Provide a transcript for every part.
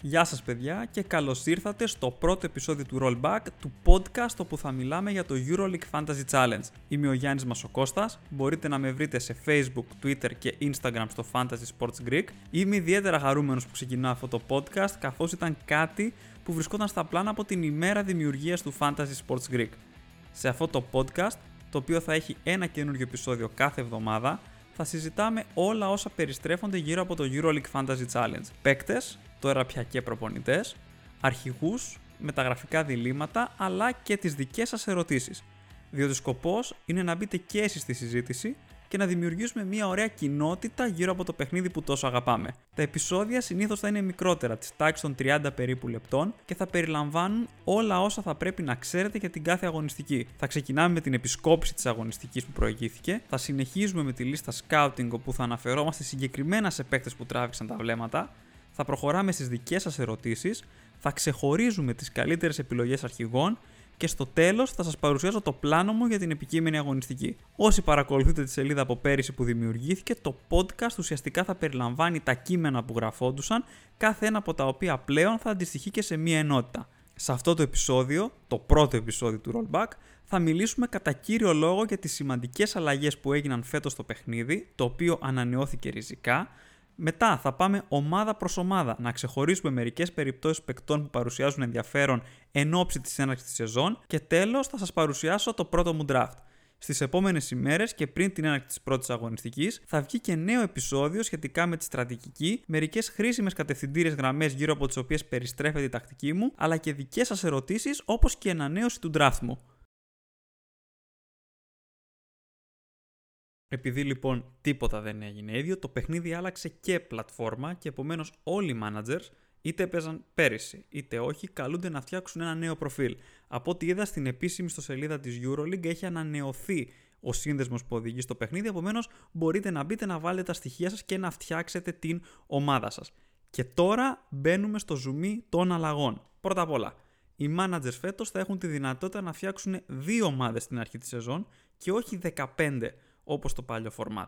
Γεια σας παιδιά και καλώς ήρθατε στο πρώτο επεισόδιο του Rollback του podcast όπου θα μιλάμε για το EuroLeague Fantasy Challenge. Είμαι ο Γιάννης Μασοκώστας, μπορείτε να με βρείτε σε Facebook, Twitter και Instagram στο Fantasy Sports Greek. Είμαι ιδιαίτερα χαρούμενος που ξεκινάω αυτό το podcast καθώς ήταν κάτι που βρισκόταν στα πλάνα από την ημέρα δημιουργίας του Fantasy Sports Greek. Σε αυτό το podcast, το οποίο θα έχει ένα καινούργιο επεισόδιο κάθε εβδομάδα, θα συζητάμε όλα όσα περιστρέφονται γύρω από το EuroLeague Fantasy Challenge. Παίκτες, τώρα πια και προπονητές, αρχηγούς, μεταγραφικά διλήμματα, αλλά και τις δικές σας ερωτήσεις. Διότι σκοπός είναι να μπείτε και εσείς στη συζήτηση και να δημιουργήσουμε μια ωραία κοινότητα γύρω από το παιχνίδι που τόσο αγαπάμε. Τα επεισόδια συνήθως θα είναι μικρότερα, τη τάξη των 30 περίπου λεπτών και θα περιλαμβάνουν όλα όσα θα πρέπει να ξέρετε για την κάθε αγωνιστική. Θα ξεκινάμε με την επισκόπηση της αγωνιστικής που προηγήθηκε, θα συνεχίζουμε με τη λίστα scouting όπου θα αναφερόμαστε συγκεκριμένα σε παίκτες που τράβηξαν τα βλέμματα, θα προχωράμε στις δικές σας ερωτήσεις, θα ξεχωρίζουμε τις καλύτερες επιλογές αρχηγών και στο τέλος θα σας παρουσιάσω το πλάνο μου για την επικείμενη αγωνιστική. Όσοι παρακολουθείτε τη σελίδα από πέρυσι που δημιουργήθηκε, το podcast ουσιαστικά θα περιλαμβάνει τα κείμενα που γραφόντουσαν, κάθε ένα από τα οποία πλέον θα αντιστοιχεί και σε μία ενότητα. Σε αυτό το επεισόδιο, το πρώτο επεισόδιο του Rollback, θα μιλήσουμε κατά κύριο λόγο για τις σημαντικές αλλαγές που έγιναν φέτος στο παιχνίδι, το οποίο ανανεώθηκε ριζικά, μετά θα πάμε ομάδα προς ομάδα να ξεχωρίσουμε μερικές περιπτώσεις παικτών που παρουσιάζουν ενδιαφέρον εν ώψη της έναρξης της σεζόν και τέλος θα σας παρουσιάσω το πρώτο μου draft. Στις επόμενες ημέρες και πριν την έναρξη της πρώτης αγωνιστικής, θα βγει και νέο επεισόδιο σχετικά με τη στρατηγική, μερικές χρήσιμες κατευθυντήριες γραμμές γύρω από τις οποίες περιστρέφεται η τακτική μου, αλλά και δικές σας ερωτήσεις όπως και η ανανέωση του draft μου. Επειδή λοιπόν τίποτα δεν έγινε ίδιο, το παιχνίδι άλλαξε και πλατφόρμα και επομένως όλοι οι managers, είτε έπαιζαν πέρυσι είτε όχι, καλούνται να φτιάξουν ένα νέο προφίλ. Από ό,τι είδα στην επίσημη στο σελίδα της Euroleague έχει ανανεωθεί ο σύνδεσμος που οδηγεί στο παιχνίδι, επομένως μπορείτε να μπείτε να βάλετε τα στοιχεία σας και να φτιάξετε την ομάδα σας. Και τώρα μπαίνουμε στο ζουμί των αλλαγών. Πρώτα απ' όλα, οι managers φέτος θα έχουν τη δυνατότητα να φτιάξουν δύο ομάδες στην αρχή της σεζόν και όχι 15 όπως το παλιό format.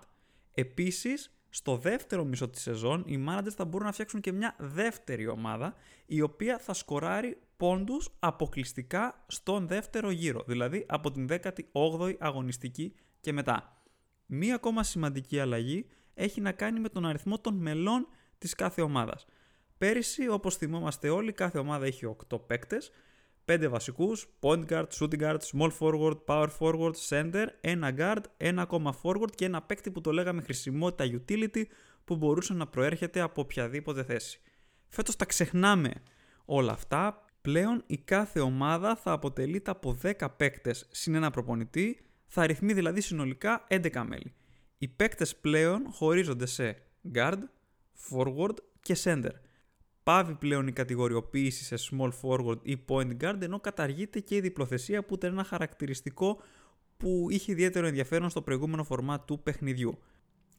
Επίσης, στο δεύτερο μισό της σεζόν, οι managers θα μπορούν να φτιάξουν και μια δεύτερη ομάδα, η οποία θα σκοράρει πόντους αποκλειστικά στον δεύτερο γύρο, δηλαδή από την 18η αγωνιστική και μετά. Μία ακόμα σημαντική αλλαγή έχει να κάνει με τον αριθμό των μελών της κάθε ομάδας. Πέρυσι, όπως θυμόμαστε όλοι, κάθε ομάδα έχει 8 παίκτες, 5 βασικούς, point guard, shooting guard, small forward, power forward, center, ένα guard, ένα ακόμα forward και ένα παίκτη που το λέγαμε χρησιμότητα utility που μπορούσε να προέρχεται από οποιαδήποτε θέση. Φέτος τα ξεχνάμε όλα αυτά. Πλέον η κάθε ομάδα θα αποτελείται από 10 παίκτες συν ένα προπονητή, θα αριθμεί δηλαδή συνολικά 11 μέλη. Οι παίκτες πλέον χωρίζονται σε guard, forward και center πάβει πλέον η κατηγοριοποίηση σε small forward ή point guard, ενώ καταργείται και η διπλοθεσία που ήταν ένα χαρακτηριστικό που είχε ιδιαίτερο ενδιαφέρον στο προηγούμενο φορμά του παιχνιδιού.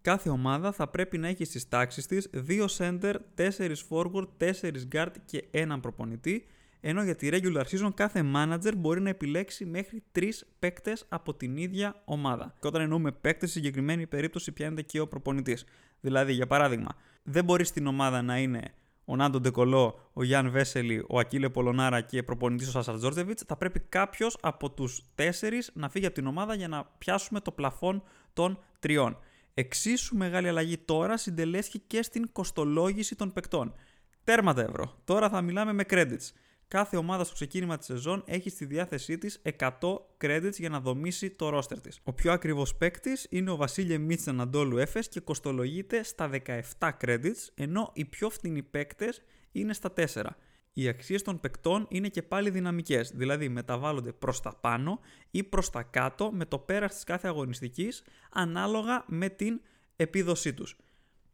Κάθε ομάδα θα πρέπει να έχει στις τάξεις της 2 center, 4 forward, 4 guard και έναν προπονητή, ενώ για τη regular season κάθε manager μπορεί να επιλέξει μέχρι 3 παίκτες από την ίδια ομάδα. Και όταν εννοούμε παίκτες, στη συγκεκριμένη περίπτωση πιάνεται και ο προπονητής. Δηλαδή, για παράδειγμα, δεν μπορεί στην ομάδα να είναι ο Νάντο Ντεκολό, ο Γιάνν Βέσελη, ο Ακίλε Πολωνάρα και προπονητής ο Σάσα Τζόρτζεβιτς, θα πρέπει κάποιος από τους τέσσερις να φύγει από την ομάδα για να πιάσουμε το πλαφόν των τριών. Εξίσου μεγάλη αλλαγή τώρα συντελέσχει και στην κοστολόγηση των παικτών. Τέρματα ευρώ. Τώρα θα μιλάμε με credits. Κάθε ομάδα στο ξεκίνημα της σεζόν έχει στη διάθεσή της 100 credits για να δομήσει το roster της. Ο πιο ακριβώ παίκτης είναι ο Βασίλε Μίτσα Αντόλου Έφε και κοστολογείται στα 17 credits, ενώ οι πιο φθηνοί παίκτες είναι στα 4. Οι αξίες των παικτών είναι και πάλι δυναμικές, δηλαδή μεταβάλλονται προς τα πάνω ή προς τα κάτω με το πέρας της κάθε αγωνιστικής ανάλογα με την επίδοσή τους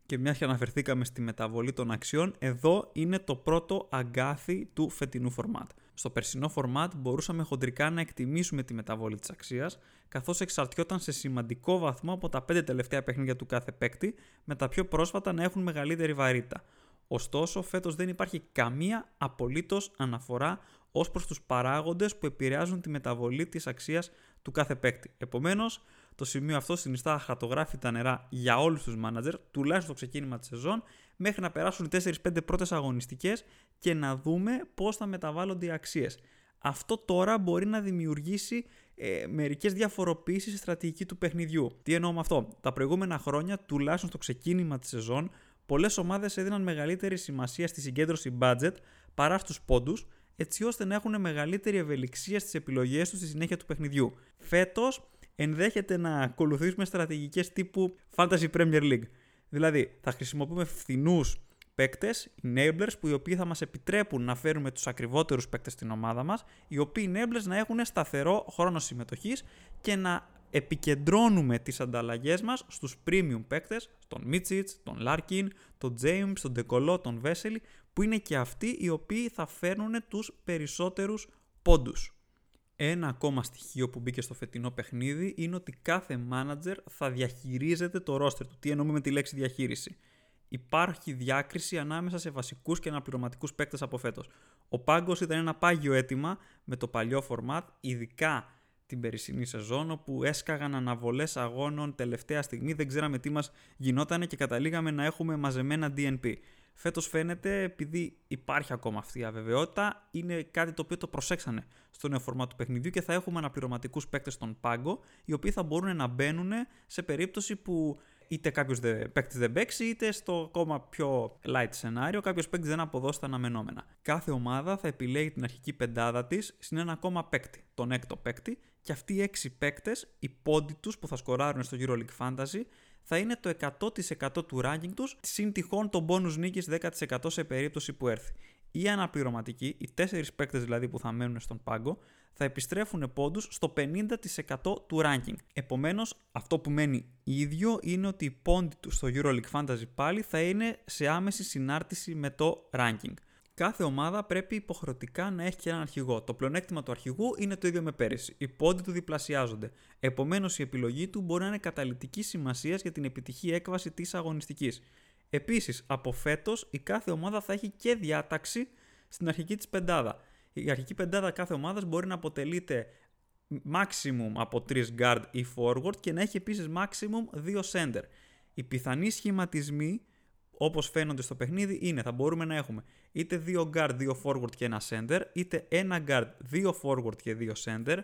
και μια και αναφερθήκαμε στη μεταβολή των αξιών, εδώ είναι το πρώτο αγκάθι του φετινού φορμάτ. Στο περσινό φορμάτ μπορούσαμε χοντρικά να εκτιμήσουμε τη μεταβολή της αξίας, καθώς εξαρτιόταν σε σημαντικό βαθμό από τα 5 τελευταία παιχνίδια του κάθε παίκτη, με τα πιο πρόσφατα να έχουν μεγαλύτερη βαρύτητα. Ωστόσο, φέτος δεν υπάρχει καμία απολύτως αναφορά ως προς τους παράγοντες που επηρεάζουν τη μεταβολή της αξίας του κάθε παίκτη. Επομένως, το σημείο αυτό συνιστά χαρτογράφητα νερά για όλους τους μάνατζερ, τουλάχιστον στο ξεκίνημα της σεζόν, μέχρι να περάσουν οι 4-5 πρώτες αγωνιστικές και να δούμε πώς θα μεταβάλλονται οι αξίες. Αυτό τώρα μπορεί να δημιουργήσει ε, μερικές διαφοροποιήσει στη στρατηγική του παιχνιδιού. Τι εννοώ με αυτό; Τα προηγούμενα χρόνια, τουλάχιστον στο ξεκίνημα της σεζόν, πολλές ομάδες έδιναν μεγαλύτερη σημασία στη συγκέντρωση budget παρά στους πόντους, έτσι ώστε να έχουν μεγαλύτερη ευελιξία στις επιλογές τους στη συνέχεια του παιχνιδιού. Φέτος ενδέχεται να ακολουθήσουμε στρατηγικές τύπου Fantasy Premier League. Δηλαδή, θα χρησιμοποιούμε φθηνούς παίκτες, enablers, που οι οποίοι θα μας επιτρέπουν να φέρουμε τους ακριβότερους παίκτες στην ομάδα μας, οι οποίοι enablers να έχουν σταθερό χρόνο συμμετοχής και να επικεντρώνουμε τις ανταλλαγές μας στους premium παίκτες, τον Μίτσιτς, τον Λάρκιν, τον James, τον Ντεκολό, τον Βέσελη, που είναι και αυτοί οι οποίοι θα φέρνουν τους περισσότερους πόντους. Ένα ακόμα στοιχείο που μπήκε στο φετινό παιχνίδι είναι ότι κάθε manager θα διαχειρίζεται το roster του. Τι εννοούμε με τη λέξη διαχείριση; Υπάρχει διάκριση ανάμεσα σε βασικούς και αναπληρωματικούς παίκτες από φέτος. Ο Πάγκος ήταν ένα πάγιο αίτημα με το παλιό format, ειδικά την περσινή σεζόν, όπου έσκαγαν αναβολές αγώνων τελευταία στιγμή, δεν ξέραμε τι μας γινόταν και καταλήγαμε να έχουμε μαζεμένα DNP. Φέτος φαίνεται, επειδή υπάρχει ακόμα αυτή η αβεβαιότητα, είναι κάτι το οποίο το προσέξανε στο νέο φορμά του παιχνιδιού και θα έχουμε αναπληρωματικούς παίκτες στον πάγκο, οι οποίοι θα μπορούν να μπαίνουν σε περίπτωση που είτε κάποιος παίκτης δεν παίξει, είτε στο ακόμα πιο light σενάριο κάποιος παίκτης δεν αποδώσει τα αναμενόμενα. Κάθε ομάδα θα επιλέγει την αρχική πεντάδα της συν ένα ακόμα παίκτη, τον έκτο παίκτη, και αυτοί οι έξι παίκτες, οι πόντι τους που θα σκοράρουν στο EuroLeague Fantasy, θα είναι το 100% του ranking τους, συν τυχόν το bonus νίκης 10% σε περίπτωση που έρθει. Οι αναπληρωματικοί, οι 4 παίκτες δηλαδή που θα μένουν στον πάγκο, θα επιστρέφουν πόντους στο 50% του ranking. Επομένως, αυτό που μένει ίδιο είναι ότι οι πόντοι του στο EuroLeague Fantasy πάλι θα είναι σε άμεση συνάρτηση με το ranking κάθε ομάδα πρέπει υποχρεωτικά να έχει και έναν αρχηγό. Το πλεονέκτημα του αρχηγού είναι το ίδιο με πέρυσι. Οι πόντοι του διπλασιάζονται. Επομένως, η επιλογή του μπορεί να είναι καταλητική σημασίας για την επιτυχή έκβαση της αγωνιστικής. Επίσης, από φέτος η κάθε ομάδα θα έχει και διάταξη στην αρχική της πεντάδα. Η αρχική πεντάδα κάθε ομάδας μπορεί να αποτελείται maximum από 3 guard ή forward και να έχει επίσης maximum 2 center. Οι πιθανοί σχηματισμοί όπως φαίνονται στο παιχνίδι είναι θα μπορούμε να έχουμε είτε 2 guard, 2 forward και ένα center, είτε 1 guard, 2 forward και 2 center,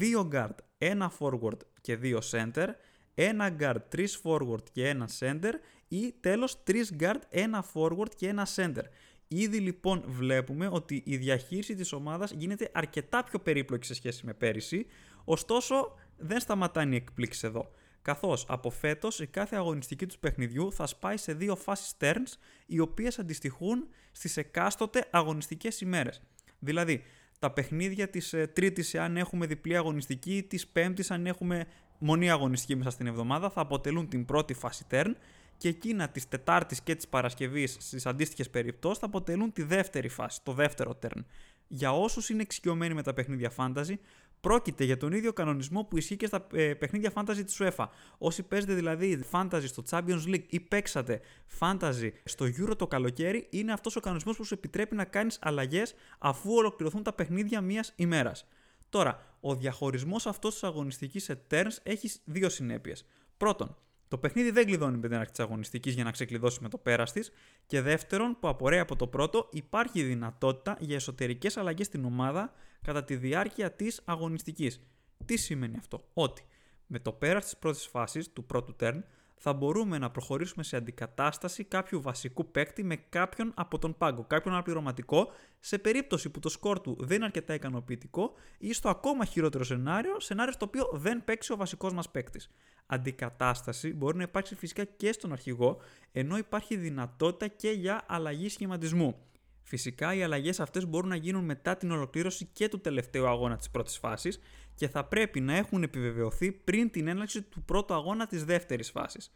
2 guard, 1 forward και 2 center, 1 guard, 3 forward και 1 center ή τέλος 3 guard, 1 forward και 1 center. Ήδη λοιπόν βλέπουμε ότι η διαχείριση της ομάδας γίνεται αρκετά πιο περίπλοκη σε σχέση με πέρυσι, ωστόσο δεν σταματάνε οι εκπλήξεις εδώ καθώς από φέτος η κάθε αγωνιστική του παιχνιδιού θα σπάει σε δύο φάσεις turns, οι οποίες αντιστοιχούν στις εκάστοτε αγωνιστικές ημέρες. Δηλαδή, τα παιχνίδια της ε, τρίτης αν έχουμε διπλή αγωνιστική, της πέμπτης αν έχουμε μονή αγωνιστική μέσα στην εβδομάδα, θα αποτελούν την πρώτη φάση turn και εκείνα της Τετάρτης και της Παρασκευής στις αντίστοιχες περιπτώσεις θα αποτελούν τη δεύτερη φάση, το δεύτερο turn. Για όσους είναι εξοικειωμένοι με τα παιχνίδια fantasy, Πρόκειται για τον ίδιο κανονισμό που ισχύει και στα ε, παιχνίδια fantasy της UEFA. Όσοι παίζετε δηλαδή fantasy στο Champions League ή παίξατε fantasy στο Euro το καλοκαίρι, είναι αυτός ο κανονισμός που σου επιτρέπει να κάνεις αλλαγές αφού ολοκληρωθούν τα παιχνίδια μία ημέρας. Τώρα, ο διαχωρισμός αυτός της αγωνιστικής σε turns έχει δύο συνέπειες. Πρώτον, το παιχνίδι δεν κλειδώνει με την αρχή της αγωνιστικής για να ξεκλειδώσει με το πέρας της. Και δεύτερον, που απορρέει από το πρώτο, υπάρχει δυνατότητα για εσωτερικές αλλαγές στην ομάδα κατά τη διάρκεια της αγωνιστικής. Τι σημαίνει αυτό, Ότι με το πέρας της πρώτης φάσης του πρώτου turn θα μπορούμε να προχωρήσουμε σε αντικατάσταση κάποιου βασικού παίκτη με κάποιον από τον πάγκο, κάποιον αναπληρωματικό, σε περίπτωση που το σκορ του δεν είναι αρκετά ικανοποιητικό ή στο ακόμα χειρότερο σενάριο, σενάριο στο οποίο δεν παίξει ο βασικός μας παίκτης. Αντικατάσταση μπορεί να υπάρξει φυσικά και στον αρχηγό, ενώ υπάρχει δυνατότητα και για αλλαγή σχηματισμού. Φυσικά οι αλλαγές αυτές μπορούν να γίνουν μετά την ολοκλήρωση και του τελευταίου αγώνα της πρώτης φάσης και θα πρέπει να έχουν επιβεβαιωθεί πριν την έναρξη του πρώτου αγώνα της δεύτερης φάσης.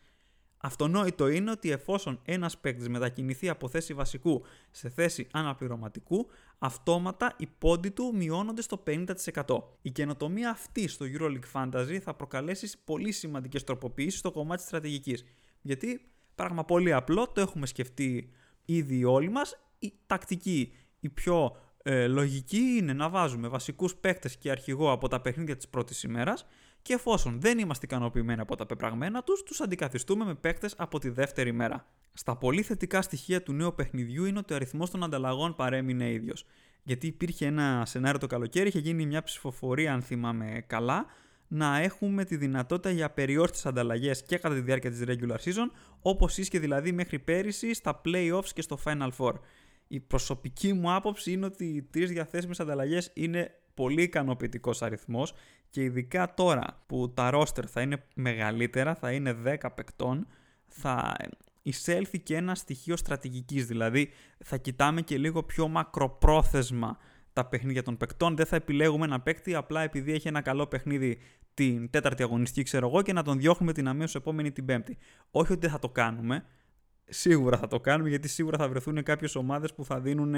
Αυτονόητο είναι ότι εφόσον ένας παίκτης μετακινηθεί από θέση βασικού σε θέση αναπληρωματικού, αυτόματα οι πόντοι του μειώνονται στο 50%. Η καινοτομία αυτή στο EuroLeague Fantasy θα προκαλέσει πολύ σημαντικές τροποποιήσεις στο κομμάτι της στρατηγικής. Γιατί, πράγμα πολύ απλό, το έχουμε σκεφτεί ήδη όλοι μας, η τακτική, η πιο ε, λογική είναι να βάζουμε βασικούς παίκτες και αρχηγό από τα παιχνίδια της πρώτης ημέρας και εφόσον δεν είμαστε ικανοποιημένοι από τα πεπραγμένα τους, τους αντικαθιστούμε με παίκτες από τη δεύτερη μέρα. Στα πολύ θετικά στοιχεία του νέου παιχνιδιού είναι ότι ο αριθμός των ανταλλαγών παρέμεινε ίδιος. Γιατί υπήρχε ένα σενάριο το καλοκαίρι, είχε γίνει μια ψηφοφορία, αν θυμάμαι καλά, να έχουμε τη δυνατότητα για περιόριστες ανταλλαγές και κατά τη διάρκεια της regular season, όπως ίσχυε δηλαδή μέχρι πέρυσι στα playoffs και στο Final Four. Η προσωπική μου άποψη είναι ότι οι τρεις διαθέσιμες ανταλλαγές είναι πολύ ικανοποιητικός αριθμός και ειδικά τώρα που τα roster θα είναι μεγαλύτερα, θα είναι 10 παικτών, θα εισέλθει και ένα στοιχείο στρατηγικής, δηλαδή θα κοιτάμε και λίγο πιο μακροπρόθεσμα τα παιχνίδια των παικτών. Δεν θα επιλέγουμε ένα παίκτη απλά επειδή έχει ένα καλό παιχνίδι την τέταρτη αγωνιστική, ξέρω εγώ, και να τον διώχνουμε την αμέσως επόμενη την πέμπτη. Όχι ότι δεν θα το κάνουμε. Σίγουρα θα το κάνουμε γιατί σίγουρα θα βρεθούν κάποιες ομάδες που θα δίνουν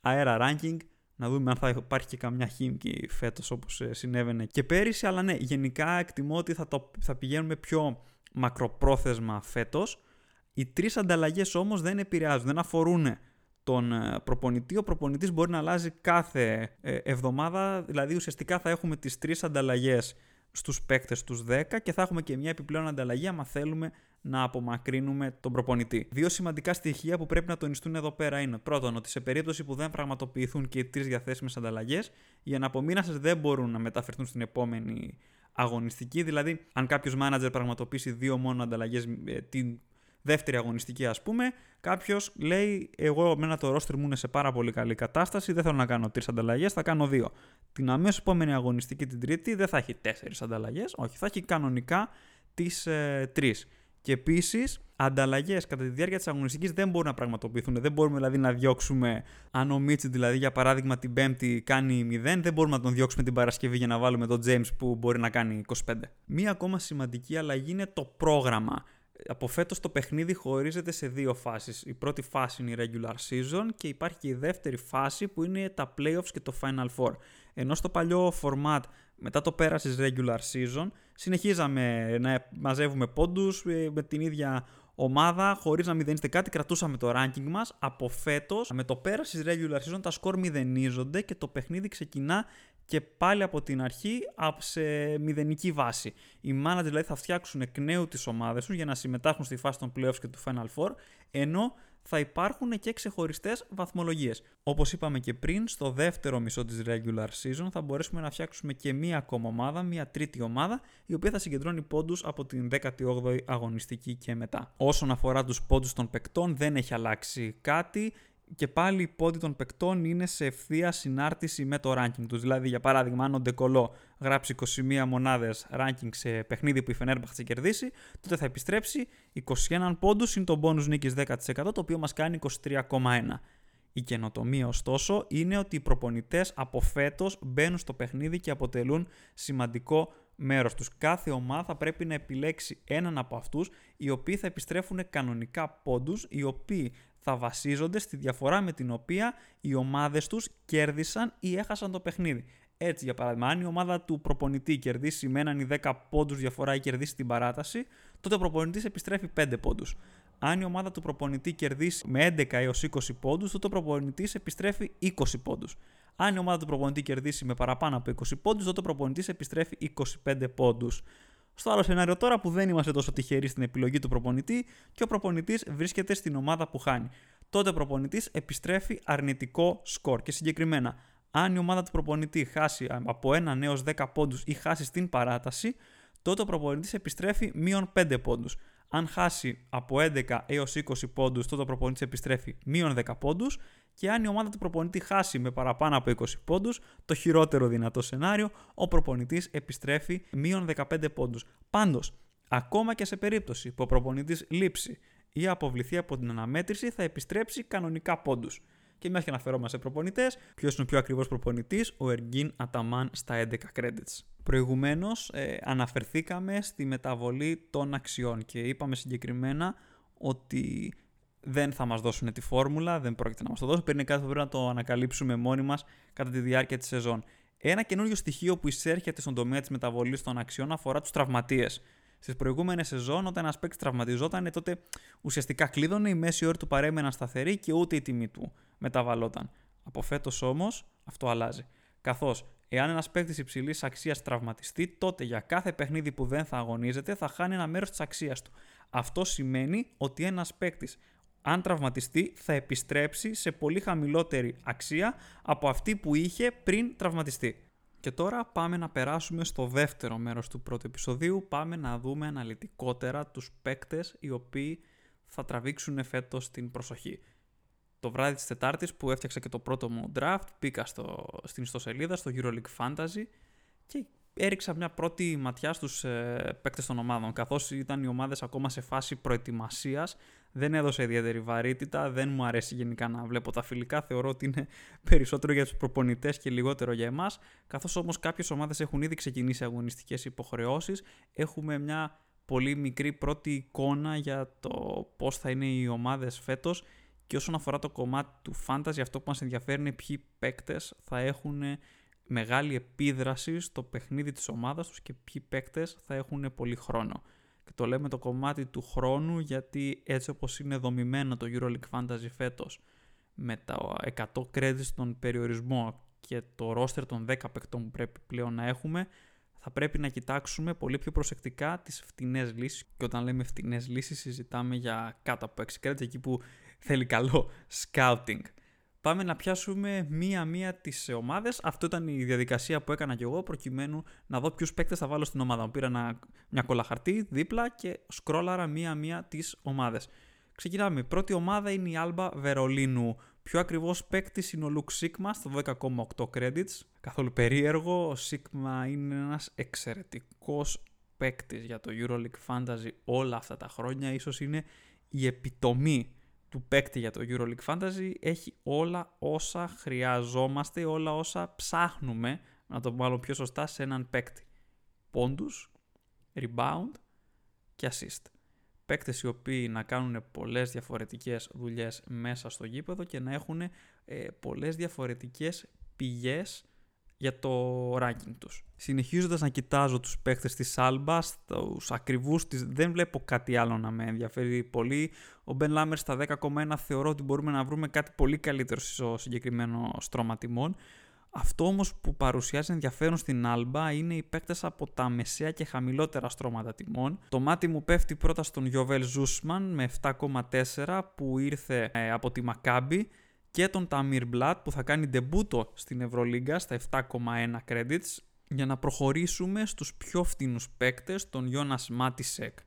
αέρα ranking. Να δούμε αν θα υπάρχει και καμιά χήμικη φέτος όπως ε, συνέβαινε και πέρυσι. Αλλά ναι, γενικά εκτιμώ ότι θα, το, θα πηγαίνουμε πιο μακροπρόθεσμα φέτος. Οι τρεις ανταλλαγές όμως δεν επηρεάζουν, δεν αφορούν τον ε, προπονητή. Ο προπονητής μπορεί να αλλάζει κάθε ε, εβδομάδα, δηλαδή ουσιαστικά θα έχουμε τις τρεις ανταλλαγές στους παίκτες τους 10 και θα έχουμε και μια επιπλέον ανταλλαγή άμα θέλουμε να απομακρύνουμε τον προπονητή. Δύο σημαντικά στοιχεία που πρέπει να τονιστούν εδώ πέρα είναι πρώτον ότι σε περίπτωση που δεν πραγματοποιηθούν και οι τρεις διαθέσιμες ανταλλαγές, οι αναπομείνασες δεν μπορούν να μεταφερθούν στην επόμενη αγωνιστική. Δηλαδή, αν κάποιος manager πραγματοποιήσει δύο μόνο ανταλλαγές ε, την δεύτερη αγωνιστική, ας πούμε, κάποιος λέει: Εγώ, μένα το ρόστρι μου είναι σε πάρα πολύ καλή κατάσταση, δεν θέλω να κάνω τρεις ανταλλαγές, θα κάνω δύο. Την αμέσως επόμενη αγωνιστική, την τρίτη, δεν θα έχει τέσσερις ανταλλαγές, όχι, θα έχει κανονικά τις ε, τρεις. Και επίσης, ανταλλαγές κατά τη διάρκεια της αγωνιστικής δεν μπορούν να πραγματοποιηθούν. Δεν μπορούμε δηλαδή να διώξουμε, αν ο Μίτσι δηλαδή για παράδειγμα την Πέμπτη κάνει 0, δεν μπορούμε να τον διώξουμε την Παρασκευή για να βάλουμε τον James που μπορεί να κάνει 25. Μία ακόμα σημαντική αλλαγή είναι το πρόγραμμα από φέτος το παιχνίδι χωρίζεται σε δύο φάσεις. Η πρώτη φάση είναι η regular season και υπάρχει και η δεύτερη φάση που είναι τα playoffs και το final four. Ενώ στο παλιό format μετά το πέρας της regular season συνεχίζαμε να μαζεύουμε πόντους ε, με την ίδια ομάδα χωρίς να μηδενίζεται κάτι, κρατούσαμε το ranking μας. Από φέτος, με το πέρας της regular season, τα σκορ μηδενίζονται και το παιχνίδι ξεκινά και πάλι από την αρχή σε μηδενική βάση. Οι managers δηλαδή θα φτιάξουν εκ νέου τις ομάδες τους για να συμμετάχουν στη φάση των playoffs και του Final Four, ενώ θα υπάρχουν και ξεχωριστές βαθμολογίες. Όπως είπαμε και πριν, στο δεύτερο μισό της regular season θα μπορέσουμε να φτιάξουμε και μία ακόμα ομάδα, μία τρίτη ομάδα, η οποία θα συγκεντρώνει πόντους από την 18η αγωνιστική και μετά. Όσον αφορά τους πόντους των παικτών, δεν έχει αλλάξει κάτι και πάλι οι πόντοι των παικτών είναι σε ευθεία συνάρτηση με το ranking τους. Δηλαδή, για παράδειγμα, αν ο Ντεκολό γράψει 21 μονάδες ranking σε παιχνίδι που η Φενέρμπαχ θα κερδίσει, τότε θα επιστρέψει 21 πόντους είναι το bonus νίκης 10% το οποίο μας κάνει 23,1. Η καινοτομία ωστόσο είναι ότι οι προπονητές από φέτος μπαίνουν στο παιχνίδι και αποτελούν σημαντικό μέρος τους. Κάθε ομάδα θα πρέπει να επιλέξει έναν από αυτούς οι οποίοι θα επιστρέφουν κανονικά πόντους, οι οποίοι θα βασίζονται στη διαφορά με την οποία οι ομάδες τους κέρδισαν ή έχασαν το παιχνίδι. Έτσι, για παράδειγμα, αν η ομάδα του προπονητή κερδίσει με έναν ή 10 πόντους διαφορά ή κερδίσει την παράταση, τότε ο προπονητής επιστρέφει 5 πόντους. Αν η ομάδα του προπονητή κερδίσει με 11 έως 20 πόντους, τότε ο προπονητής επιστρέφει 20 πόντους. Αν η ομάδα του προπονητή κερδίσει με παραπάνω από 20 πόντους, τότε ο προπονητής επιστρέφει 25 πόντους. Στο άλλο σενάριο τώρα που δεν είμαστε τόσο τυχεροί στην επιλογή του προπονητή και ο προπονητής βρίσκεται στην ομάδα που χάνει. Τότε ο προπονητής επιστρέφει αρνητικό σκορ. Και συγκεκριμένα, αν η ομάδα του προπονητή χάσει από 1 έως 10 πόντους ή χάσει στην παράταση, τότε ο προπονητής επιστρέφει μείον 5 πόντους. Αν χάσει από 11 έως 20 πόντους, τότε ο προπονητής επιστρέφει μείον 10 πόντους και αν η ομάδα του προπονητή χάσει με παραπάνω από 20 πόντους, το χειρότερο δυνατό σενάριο, ο προπονητής επιστρέφει μείον 15 πόντους. Πάντως, ακόμα και σε περίπτωση που ο προπονητής λείψει ή αποβληθεί από την αναμέτρηση, θα επιστρέψει κανονικά πόντους. Και μια και αναφερόμαστε σε προπονητές, ποιος είναι ο πιο ακριβώ προπονητής, ο Εργίν Αταμάν στα 11 credits. Προηγουμένως ε, αναφερθήκαμε στη μεταβολή των αξιών και είπαμε συγκεκριμένα ότι δεν θα μας δώσουν τη φόρμουλα, δεν πρόκειται να μας το δώσουν, είναι κάτι που πρέπει να το ανακαλύψουμε μόνοι μας κατά τη διάρκεια της σεζόν. Ένα καινούριο στοιχείο που εισέρχεται στον τομέα της μεταβολής των αξιών αφορά τους τραυματίες. Στις προηγούμενες σεζόν, όταν ένας παίκτης τραυματιζόταν, τότε ουσιαστικά κλείδωνε, η μέση όρη του παρέμεναν σταθερή και ούτε η τιμή του μεταβαλόταν. Από φέτος όμως αυτό αλλάζει. Καθώς εάν ένας παίκτης υψηλής αξίας τραυματιστεί, τότε για κάθε παιχνίδι που δεν θα αγωνίζεται θα χάνει ένα μέρος της αξίας του. Αυτό σημαίνει ότι ένας παίκτης, αν τραυματιστεί, θα επιστρέψει σε πολύ χαμηλότερη αξία από αυτή που είχε πριν τραυματιστεί. Και τώρα πάμε να περάσουμε στο δεύτερο μέρος του πρώτου επεισοδίου. Πάμε να δούμε αναλυτικότερα τους παίκτες οι οποίοι θα τραβήξουν φέτος την προσοχή. Το βράδυ της Τετάρτης που έφτιαξα και το πρώτο μου draft, πήγα στο, στην ιστοσελίδα, στο EuroLeague Fantasy και έριξα μια πρώτη ματιά στους ε, παίκτες των ομάδων. Καθώς ήταν οι ομάδες ακόμα σε φάση προετοιμασίας, δεν έδωσε ιδιαίτερη βαρύτητα, δεν μου αρέσει γενικά να βλέπω τα φιλικά, θεωρώ ότι είναι περισσότερο για τους προπονητές και λιγότερο για εμάς. Καθώς όμως κάποιες ομάδες έχουν ήδη ξεκινήσει αγωνιστικές υποχρεώσεις, έχουμε μια πολύ μικρή πρώτη εικόνα για το πώς θα είναι οι ομάδες φέτος και όσον αφορά το κομμάτι του fantasy, αυτό που μας ενδιαφέρει είναι ποιοι παίκτες θα έχουν μεγάλη επίδραση στο παιχνίδι της ομάδας τους και ποιοι παίκτες θα έχουν πολύ χρόνο. Και το λέμε το κομμάτι του χρόνου γιατί έτσι όπως είναι δομημένο το EuroLeague Fantasy φέτος με τα 100 credits στον περιορισμό και το roster των 10 παίκτων που πρέπει πλέον να έχουμε θα πρέπει να κοιτάξουμε πολύ πιο προσεκτικά τις φτηνές λύσεις. Και όταν λέμε φτηνές λύσεις συζητάμε για κάτω από 6 credits εκεί που θέλει καλό scouting πάμε να πιάσουμε μία-μία τις ομάδες. Αυτό ήταν η διαδικασία που έκανα κι εγώ προκειμένου να δω ποιους παίκτες θα βάλω στην ομάδα μου. Πήρα ένα, μια κολαχαρτή δίπλα και σκρόλαρα μία-μία τις ομάδες. Ξεκινάμε. Η πρώτη ομάδα είναι η Alba Βερολίνου. Πιο ακριβώς παίκτη είναι ο Luke Sigma στο 12,8 credits. Καθόλου περίεργο. Ο Sigma είναι ένας εξαιρετικός παίκτης για το EuroLeague Fantasy όλα αυτά τα χρόνια. Ίσως είναι η επιτομή του παίκτη για το EuroLeague Fantasy έχει όλα όσα χρειαζόμαστε, όλα όσα ψάχνουμε, να το βάλω πιο σωστά, σε έναν παίκτη. Πόντους, rebound και assist. Παίκτες οι οποίοι να κάνουν πολλές διαφορετικές δουλειές μέσα στο γήπεδο και να έχουν ε, πολλές διαφορετικές πηγές για το ranking τους. Συνεχίζοντας να κοιτάζω τους παίχτες της Alba, τους ακριβούς της, δεν βλέπω κάτι άλλο να με ενδιαφέρει πολύ. Ο Ben Lammers στα 10,1 θεωρώ ότι μπορούμε να βρούμε κάτι πολύ καλύτερο στο συγκεκριμένο στρώμα τιμών. Αυτό όμως που παρουσιάζει ενδιαφέρον στην Alba είναι οι παίκτες από τα μεσαία και χαμηλότερα στρώματα τιμών. Το μάτι μου πέφτει πρώτα στον Γιωβέλ Ζούσμαν με 7,4 που ήρθε ε, από τη Maccabi και τον Ταμίρ Μπλατ που θα κάνει ντεμπούτο στην Ευρωλίγκα στα 7,1 credits για να προχωρήσουμε στους πιο φτηνούς παίκτες, τον Γιώνας Μάτισεκ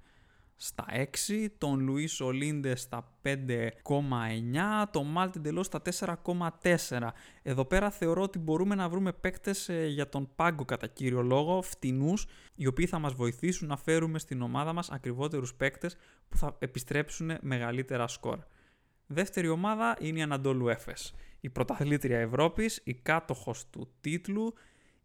στα 6, τον Λουίς Ολίντε στα 5,9, τον Μάλτιν Τελό στα 4,4. Εδώ πέρα θεωρώ ότι μπορούμε να βρούμε παίκτες ε, για τον πάγκο κατά κύριο λόγο, φτηνούς, οι οποίοι θα μας βοηθήσουν να φέρουμε στην ομάδα μας ακριβότερους παίκτες που θα επιστρέψουν μεγαλύτερα σκορ. Δεύτερη ομάδα είναι η Αναντόλου Έφες. Η πρωταθλήτρια Ευρώπης, η κάτοχος του τίτλου,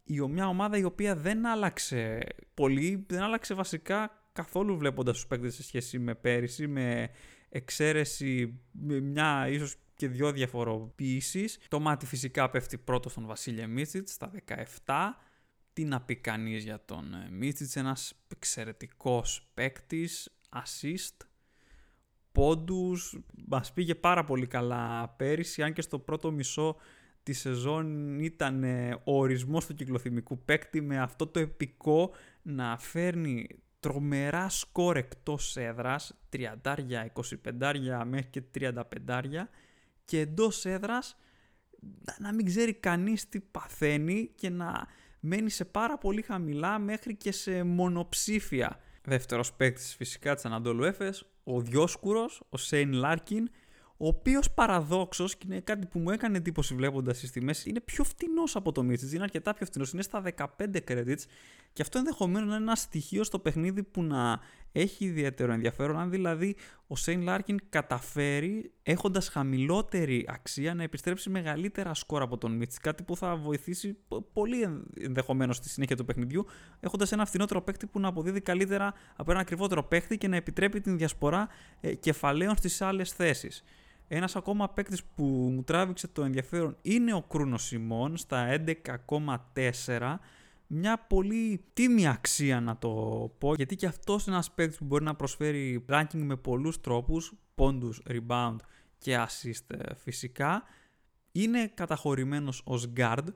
η μια ομάδα η οποία δεν άλλαξε πολύ, δεν άλλαξε βασικά καθόλου βλέποντας τους παίκτες σε σχέση με πέρυσι, με εξαίρεση με μια ίσως και δυο διαφοροποιήσεις. Το μάτι φυσικά πέφτει πρώτο στον Βασίλια Μίτσιτς στα 17. Τι να πει κανείς για τον Μίτσιτς, ένας εξαιρετικός παίκτης, assist, πόντους, μας πήγε πάρα πολύ καλά πέρυσι, αν και στο πρώτο μισό τη σεζόν ήταν ο ορισμός του κυκλοθυμικού παίκτη με αυτό το επικό να φέρνει τρομερά σκόρ εκτός έδρας, 30, 25 μέχρι και 35 και εντός έδρας να μην ξέρει κανείς τι παθαίνει και να μένει σε πάρα πολύ χαμηλά μέχρι και σε μονοψήφια. Δεύτερος παίκτης φυσικά της Ανατολού Έφες, ο Διόσκουρος, ο Σέιν Λάρκιν, ο οποίος παραδόξως και είναι κάτι που μου έκανε εντύπωση βλέποντας τις τιμές, είναι πιο φτηνός από το Μίτσιτς. Είναι αρκετά πιο φτηνός. Είναι στα 15 credits και αυτό ενδεχομένως να είναι ένα στοιχείο στο παιχνίδι που να έχει ιδιαίτερο ενδιαφέρον. Αν δηλαδή ο Σέιν Λάρκιν καταφέρει έχοντας χαμηλότερη αξία να επιστρέψει μεγαλύτερα σκορ από τον Μίτσιτς. Κάτι που θα βοηθήσει πολύ ενδεχομένως στη συνέχεια του παιχνιδιού, έχοντας ένα φθηνότερο παίκτη που να αποδίδει καλύτερα από ένα ακριβότερο παίκτη και να επιτρέπει την διασπορά ε, κεφαλαίων στις άλλες θέσεις. Ένας ακόμα παίκτης που μου τράβηξε το ενδιαφέρον είναι ο Κρούνος Σιμών στα 11,4 μια πολύ τίμια αξία να το πω γιατί και αυτός είναι ένας παίκτης που μπορεί να προσφέρει ranking με πολλούς τρόπους πόντους, rebound και assist ε, φυσικά είναι καταχωρημένος ως guard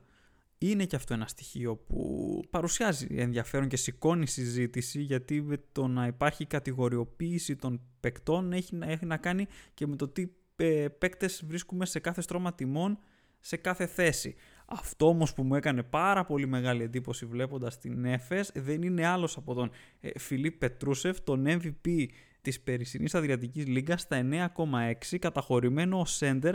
είναι και αυτό ένα στοιχείο που παρουσιάζει ενδιαφέρον και σηκώνει συζήτηση γιατί με το να υπάρχει κατηγοριοποίηση των παικτών έχει, έχει να κάνει και με το τι ε, παίκτες βρίσκουμε σε κάθε στρώμα τιμών σε κάθε θέση. Αυτό όμως που μου έκανε πάρα πολύ μεγάλη εντύπωση βλέποντας την ΕΦΕΣ δεν είναι άλλος από τον ε, Φιλίπ Πετρούσεφ, τον MVP της περσινής Αδριατικής Λίγκας στα 9,6 καταχωρημένο ο Σέντερ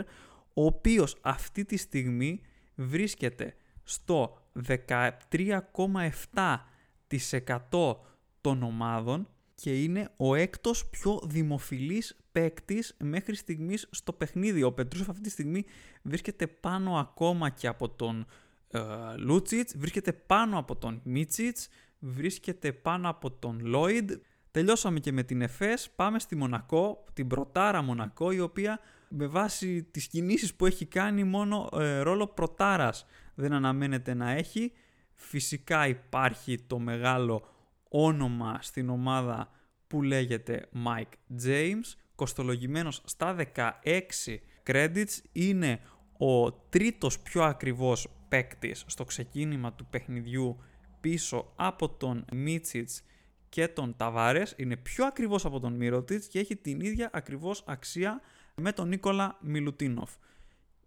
ο οποίος αυτή τη στιγμή βρίσκεται στο 13,7% των ομάδων και είναι ο έκτος πιο δημοφιλής παίκτης μέχρι στιγμής στο παιχνίδι. Ο Πετρούσεφ αυτή τη στιγμή βρίσκεται πάνω ακόμα και από τον ε, Λούτσιτς, βρίσκεται πάνω από τον Μίτσιτς, βρίσκεται πάνω από τον Λόιντ. Τελειώσαμε και με την ΕΦΕΣ, πάμε στη Μονακό, την πρωτάρα Μονακό, η οποία με βάση τις κινήσεις που έχει κάνει μόνο ε, ρόλο προτάρας δεν αναμένεται να έχει. Φυσικά υπάρχει το μεγάλο όνομα στην ομάδα που λέγεται Mike James, κοστολογημένος στα 16 credits, είναι ο τρίτος πιο ακριβώς παίκτης στο ξεκίνημα του παιχνιδιού πίσω από τον Μίτσιτς και τον Ταβάρες, είναι πιο ακριβώς από τον Μύρωτιτς και έχει την ίδια ακριβώς αξία με τον Νίκολα Μιλουτίνοφ.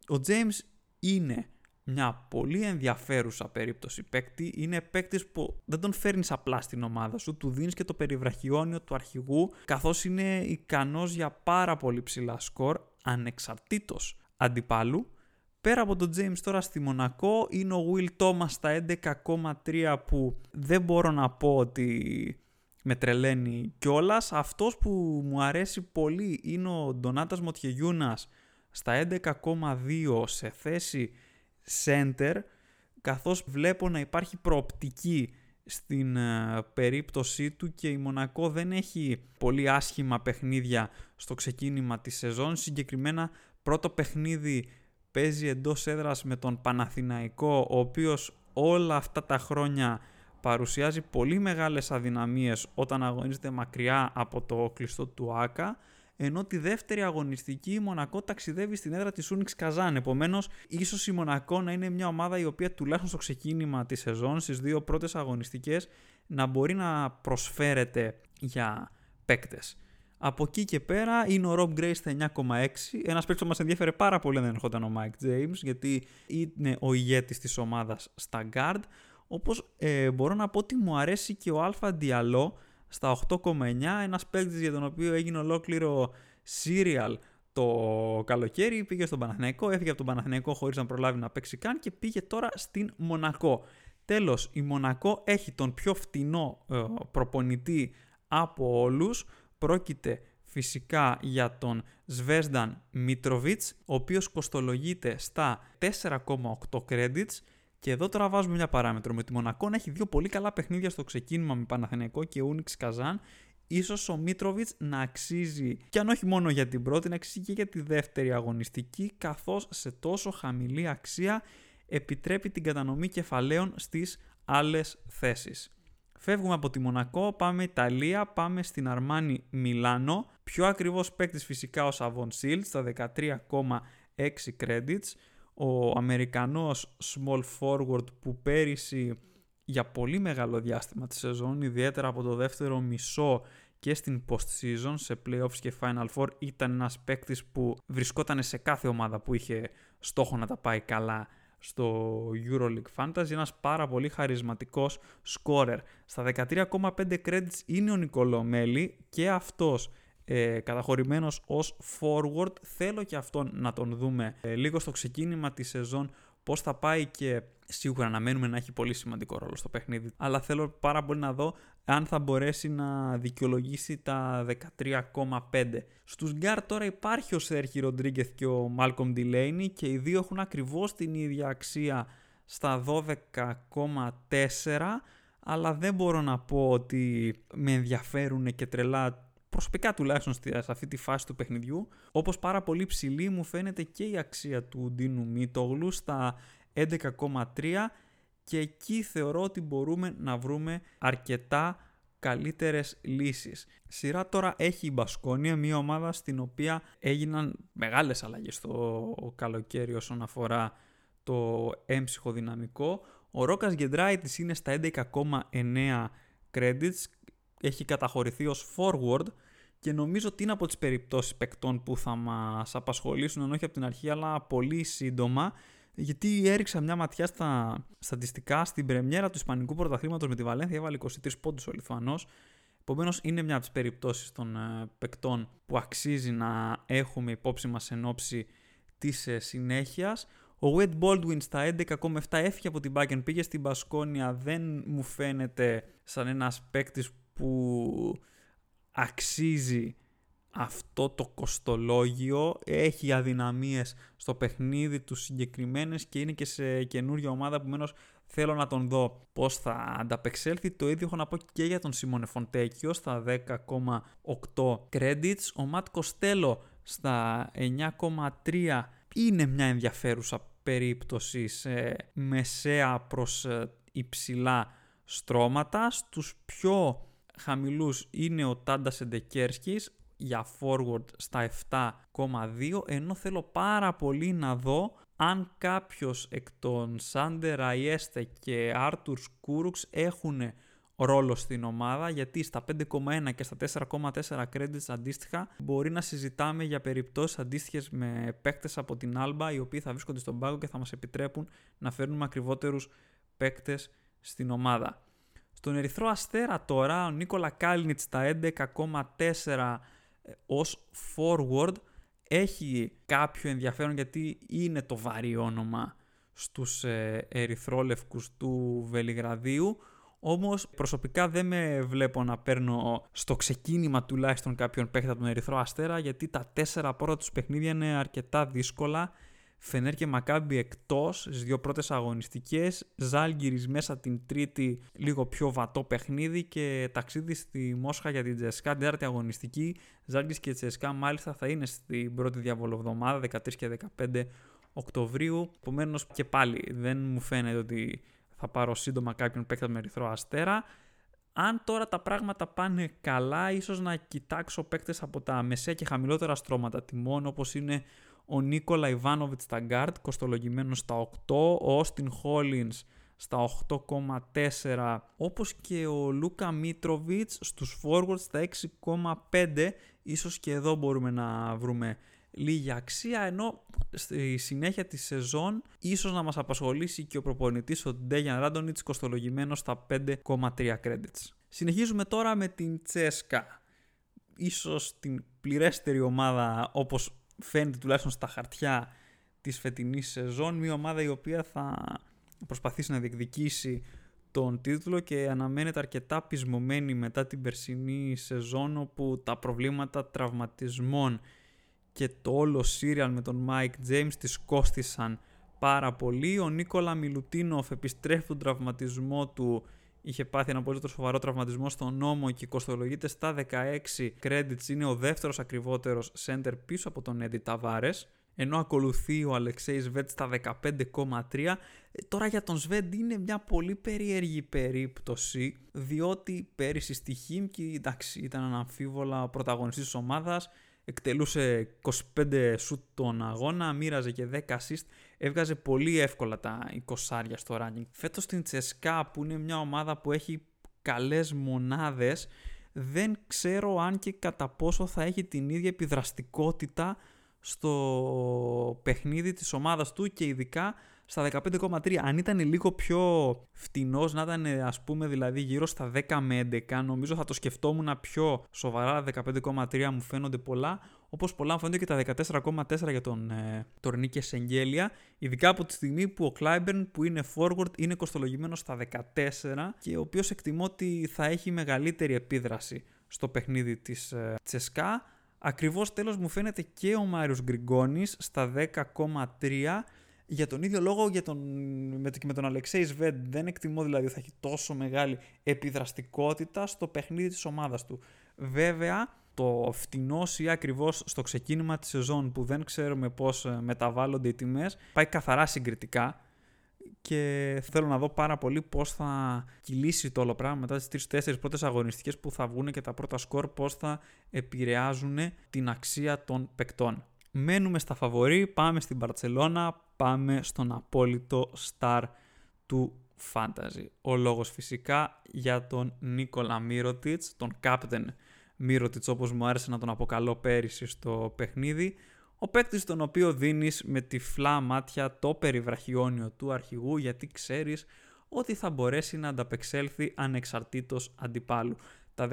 Ο James είναι μια πολύ ενδιαφέρουσα περίπτωση παίκτη. Είναι παίκτης που δεν τον φέρνεις απλά στην ομάδα σου, του δίνεις και το περιβραχιόνιο του αρχηγού, καθώς είναι ικανός για πάρα πολύ ψηλά σκορ, ανεξαρτήτως αντιπάλου. Πέρα από τον James τώρα στη Μονακό είναι ο Will Thomas στα 11,3 που δεν μπορώ να πω ότι με τρελαίνει κιόλας. Αυτός που μου αρέσει πολύ είναι ο Ντονάτας Μοτιεγιούνας στα 11,2 σε θέση center καθώς βλέπω να υπάρχει προοπτική στην ε, περίπτωσή του και η Μονακό δεν έχει πολύ άσχημα παιχνίδια στο ξεκίνημα της σεζόν. Συγκεκριμένα πρώτο παιχνίδι παίζει εντός έδρας με τον Παναθηναϊκό ο οποίος όλα αυτά τα χρόνια παρουσιάζει πολύ μεγάλες αδυναμίες όταν αγωνίζεται μακριά από το κλειστό του ΆΚΑ ενώ τη δεύτερη αγωνιστική η Μονακό ταξιδεύει στην έδρα της Ούνιξ Καζάν. Επομένως, ίσως η Μονακό να είναι μια ομάδα η οποία τουλάχιστον στο ξεκίνημα της σεζόν, στις δύο πρώτες αγωνιστικές, να μπορεί να προσφέρεται για παίκτες. Από εκεί και πέρα είναι ο Rob Gray στα 9,6. Ένας παίκτης που μας ενδιαφέρε πάρα πολύ δεν ερχόταν ο Mike James, γιατί είναι ο ηγέτης της ομάδας στα guard. Όπως ε, μπορώ να πω ότι μου αρέσει και ο Alpha Diallo στα 8,9. Ένας παίκτης για τον οποίο έγινε ολόκληρο serial το καλοκαίρι, πήγε στον Παναθηναϊκό, έφυγε από τον Παναθηναϊκό χωρίς να προλάβει να παίξει καν και πήγε τώρα στην Μονακό. Τέλος, η Μονακό έχει τον πιο φτηνό ε, προπονητή από όλους. Πρόκειται φυσικά για τον Σβέσδαν Μίτροβιτς, ο οποίος κοστολογείται στα 4,8 credits και εδώ τώρα βάζουμε μια παράμετρο. Με τη Μονακό να έχει δύο πολύ καλά παιχνίδια στο ξεκίνημα με Παναθηναϊκό και Ούνιξ Καζάν. Ίσως ο Μίτροβιτς να αξίζει, και αν όχι μόνο για την πρώτη, να αξίζει και για τη δεύτερη αγωνιστική, καθώς σε τόσο χαμηλή αξία επιτρέπει την κατανομή κεφαλαίων στις άλλες θέσεις. Φεύγουμε από τη Μονακό, πάμε Ιταλία, πάμε στην Αρμάνι Μιλάνο. Πιο ακριβώς παίκτης φυσικά ο Σαβόν Σίλτς στα 13,6 credits ο Αμερικανός small forward που πέρυσι για πολύ μεγάλο διάστημα της σεζόν, ιδιαίτερα από το δεύτερο μισό και στην post-season, σε playoffs και final four, ήταν ένας παίκτης που βρισκόταν σε κάθε ομάδα που είχε στόχο να τα πάει καλά στο EuroLeague Fantasy, ένας πάρα πολύ χαρισματικός scorer. Στα 13,5 credits είναι ο Νικολό Μέλη και αυτός ε, καταχωρημένος ως forward. Θέλω και αυτόν να τον δούμε ε, λίγο στο ξεκίνημα της σεζόν πώς θα πάει και σίγουρα αναμένουμε να έχει πολύ σημαντικό ρόλο στο παιχνίδι. Αλλά θέλω πάρα πολύ να δω αν θα μπορέσει να δικαιολογήσει τα 13,5. Στους γκαρντ τώρα υπάρχει ο Σέρχιο Ροντρίγκεθ και ο Μάλκομ Ντιλέινι και οι δύο έχουν ακριβώς την ίδια αξία στα 12,4 αλλά δεν μπορώ να πω ότι με ενδιαφέρουν και τρελά προσωπικά τουλάχιστον σε αυτή τη φάση του παιχνιδιού, όπως πάρα πολύ ψηλή μου φαίνεται και η αξία του Ντίνου Μίτογλου στα 11,3 και εκεί θεωρώ ότι μπορούμε να βρούμε αρκετά καλύτερες λύσεις. Σειρά τώρα έχει η Μπασκόνια, μια ομάδα στην οποία έγιναν μεγάλες αλλαγές στο καλοκαίρι όσον αφορά το έμψυχο δυναμικό. Ο Ρόκας Γκεντράιτης είναι στα 11,9 credits, έχει καταχωρηθεί ως forward και νομίζω ότι είναι από τις περιπτώσεις παικτών που θα μας απασχολήσουν, ενώ όχι από την αρχή, αλλά πολύ σύντομα, γιατί έριξα μια ματιά στα στατιστικά στην πρεμιέρα του Ισπανικού Πρωταθλήματος με τη Βαλένθια, έβαλε 23 πόντους ο Λιθουανός, Επομένως, είναι μια από τις περιπτώσεις των ε, παικτών που αξίζει να έχουμε υπόψη μας εν ώψη της ε, συνέχειας. Ο Wade Baldwin στα 11,7 έφυγε από την Bayern, πήγε στην Μπασκόνια. Δεν μου φαίνεται σαν ένας παίκτης που αξίζει αυτό το κοστολόγιο. Έχει αδυναμίες στο παιχνίδι τους συγκεκριμένες και είναι και σε καινούργια ομάδα που μένως θέλω να τον δω πώς θα ανταπεξέλθει. Το ίδιο έχω να πω και για τον Σιμόνε Φοντέκιο στα 10,8 credits. Ο Ματ Κοστέλο στα 9,3 είναι μια ενδιαφέρουσα περίπτωση σε μεσαία προς ε, υψηλά στρώματα. Στους πιο χαμηλούς είναι ο Τάντας Σεντεκέρσκις για forward στα 7,2 ενώ θέλω πάρα πολύ να δω αν κάποιος εκ των Σάντερ Ράιεστε και Άρτουρς Κούρουξ έχουν ρόλο στην ομάδα γιατί στα 5,1 και στα 4,4 credits αντίστοιχα μπορεί να συζητάμε για περιπτώσεις αντίστοιχες με παίκτες από την Alba οι οποίοι θα βρίσκονται στον πάγο και θα μας επιτρέπουν να φέρνουμε ακριβότερους παίκτες στην ομάδα. Στον Ερυθρό Αστέρα τώρα ο Νίκολα Κάλνιτς στα 11,4 ε, ως forward έχει κάποιο ενδιαφέρον γιατί είναι το βαρύ όνομα στους ε, ερυθρόλευκους του Βελιγραδίου. Όμως προσωπικά δεν με βλέπω να παίρνω στο ξεκίνημα τουλάχιστον κάποιον παίχτη από τον Ερυθρό Αστέρα γιατί τα τέσσερα πρώτα τους παιχνίδια είναι αρκετά δύσκολα Φενέρ και Μακάμπι εκτός στις δύο πρώτες αγωνιστικές. Ζάλγκυρης μέσα την τρίτη, λίγο πιο βατό παιχνίδι και ταξίδι στη Μόσχα για την Τζεσκά, την τέταρτη αγωνιστική. Ζάλγκυρης και Τζεσκά μάλιστα θα είναι στην πρώτη διαβολοβδομάδα, 13 και 15 Οκτωβρίου. Επομένως και πάλι δεν μου φαίνεται ότι θα πάρω σύντομα κάποιον παίκτα με ερυθρό αστέρα. Αν τώρα τα πράγματα πάνε καλά, ίσως να κοιτάξω παίκτες από τα μεσαία και χαμηλότερα στρώματα τιμών, όπως είναι ο Νίκολα Ιβάνοβιτς στα guard, κοστολογημένος στα 8, ο Όστιν Χόλινς στα 8,4, όπως και ο Λούκα Μίτροβιτς στους forwards στα 6,5, ίσως και εδώ μπορούμε να βρούμε λίγη αξία, ενώ στη συνέχεια της σεζόν ίσως να μας απασχολήσει και ο προπονητής ο Ντέγιαν Ράντονιτς κοστολογημένος στα 5,3 credits. Συνεχίζουμε τώρα με την Τσέσκα. Ίσως την πληρέστερη ομάδα όπως φαίνεται τουλάχιστον στα χαρτιά της φετινής σεζόν μια ομάδα η οποία θα προσπαθήσει να διεκδικήσει τον τίτλο και αναμένεται αρκετά πεισμωμένη μετά την περσινή σεζόν όπου τα προβλήματα τραυματισμών και το όλο σύριαλ με τον Mike James τις κόστησαν πάρα πολύ. Ο Νίκολα Μιλουτίνοφ επιστρέφει τον τραυματισμό του είχε πάθει ένα πολύ σοβαρό τραυματισμό στον νόμο και κοστολογείται στα 16 credits. Είναι ο δεύτερος ακριβότερος center πίσω από τον Eddie Tavares. Ενώ ακολουθεί ο Αλεξέη Σβέντ στα 15,3. Ε, τώρα για τον Σβέντ είναι μια πολύ περίεργη περίπτωση, διότι πέρυσι στη Χίμκι εντάξει, ήταν αναμφίβολα πρωταγωνιστής της ομάδας, εκτελούσε 25 σουτ τον αγώνα, μοίραζε και 10 assist, έβγαζε πολύ εύκολα τα 20 στο ranking. Φέτος στην Τσεσκά που είναι μια ομάδα που έχει καλές μονάδες, δεν ξέρω αν και κατά πόσο θα έχει την ίδια επιδραστικότητα στο παιχνίδι της ομάδας του και ειδικά στα 15,3. Αν ήταν λίγο πιο φτηνός, να ήταν ας πούμε δηλαδή γύρω στα 10 με 11, νομίζω θα το σκεφτόμουν πιο σοβαρά. 15,3 μου φαίνονται πολλά. Όπως πολλά μου φαίνονται και τα 14,4 για τον ε, Τορνίκε Σεγγέλια. Ειδικά από τη στιγμή που ο Κλάιμπερν που είναι forward είναι κοστολογημένος στα 14 και ο οποίος εκτιμώ ότι θα έχει μεγαλύτερη επίδραση στο παιχνίδι της ε, Τσεσκά. Ακριβώς τέλος μου φαίνεται και ο Μάριο Γκριγκόνης στα 10,3 για τον ίδιο λόγο για τον, με, με τον Αλεξέη Σβέντ δεν εκτιμώ δηλαδή ότι θα έχει τόσο μεγάλη επιδραστικότητα στο παιχνίδι της ομάδας του. Βέβαια, το φτηνός ή ακριβώς στο ξεκίνημα της σεζόν που δεν ξέρουμε πώς ε, μεταβάλλονται οι τιμές πάει καθαρά συγκριτικά και θέλω να δω πάρα πολύ πώς θα κυλήσει το όλο πράγμα μετά τις 3-4 πρώτες αγωνιστικές που θα βγουν και τα πρώτα σκορ πώς θα επηρεάζουν την αξία των παικτών. μένουμε στα φαβορή, πάμε στην Μπαρτσελώνα, πάμε στον απόλυτο star του fantasy. Ο λόγος φυσικά για τον Νίκολα Μύρωτιτς, τον captain Μύρωτιτς όπως μου άρεσε να τον αποκαλώ πέρυσι στο παιχνίδι, ο παίκτης τον οποίο δίνεις με τυφλά μάτια το περιβραχιόνιο του αρχηγού γιατί ξέρεις ότι θα μπορέσει να ανταπεξέλθει ανεξαρτήτως αντιπάλου. Τα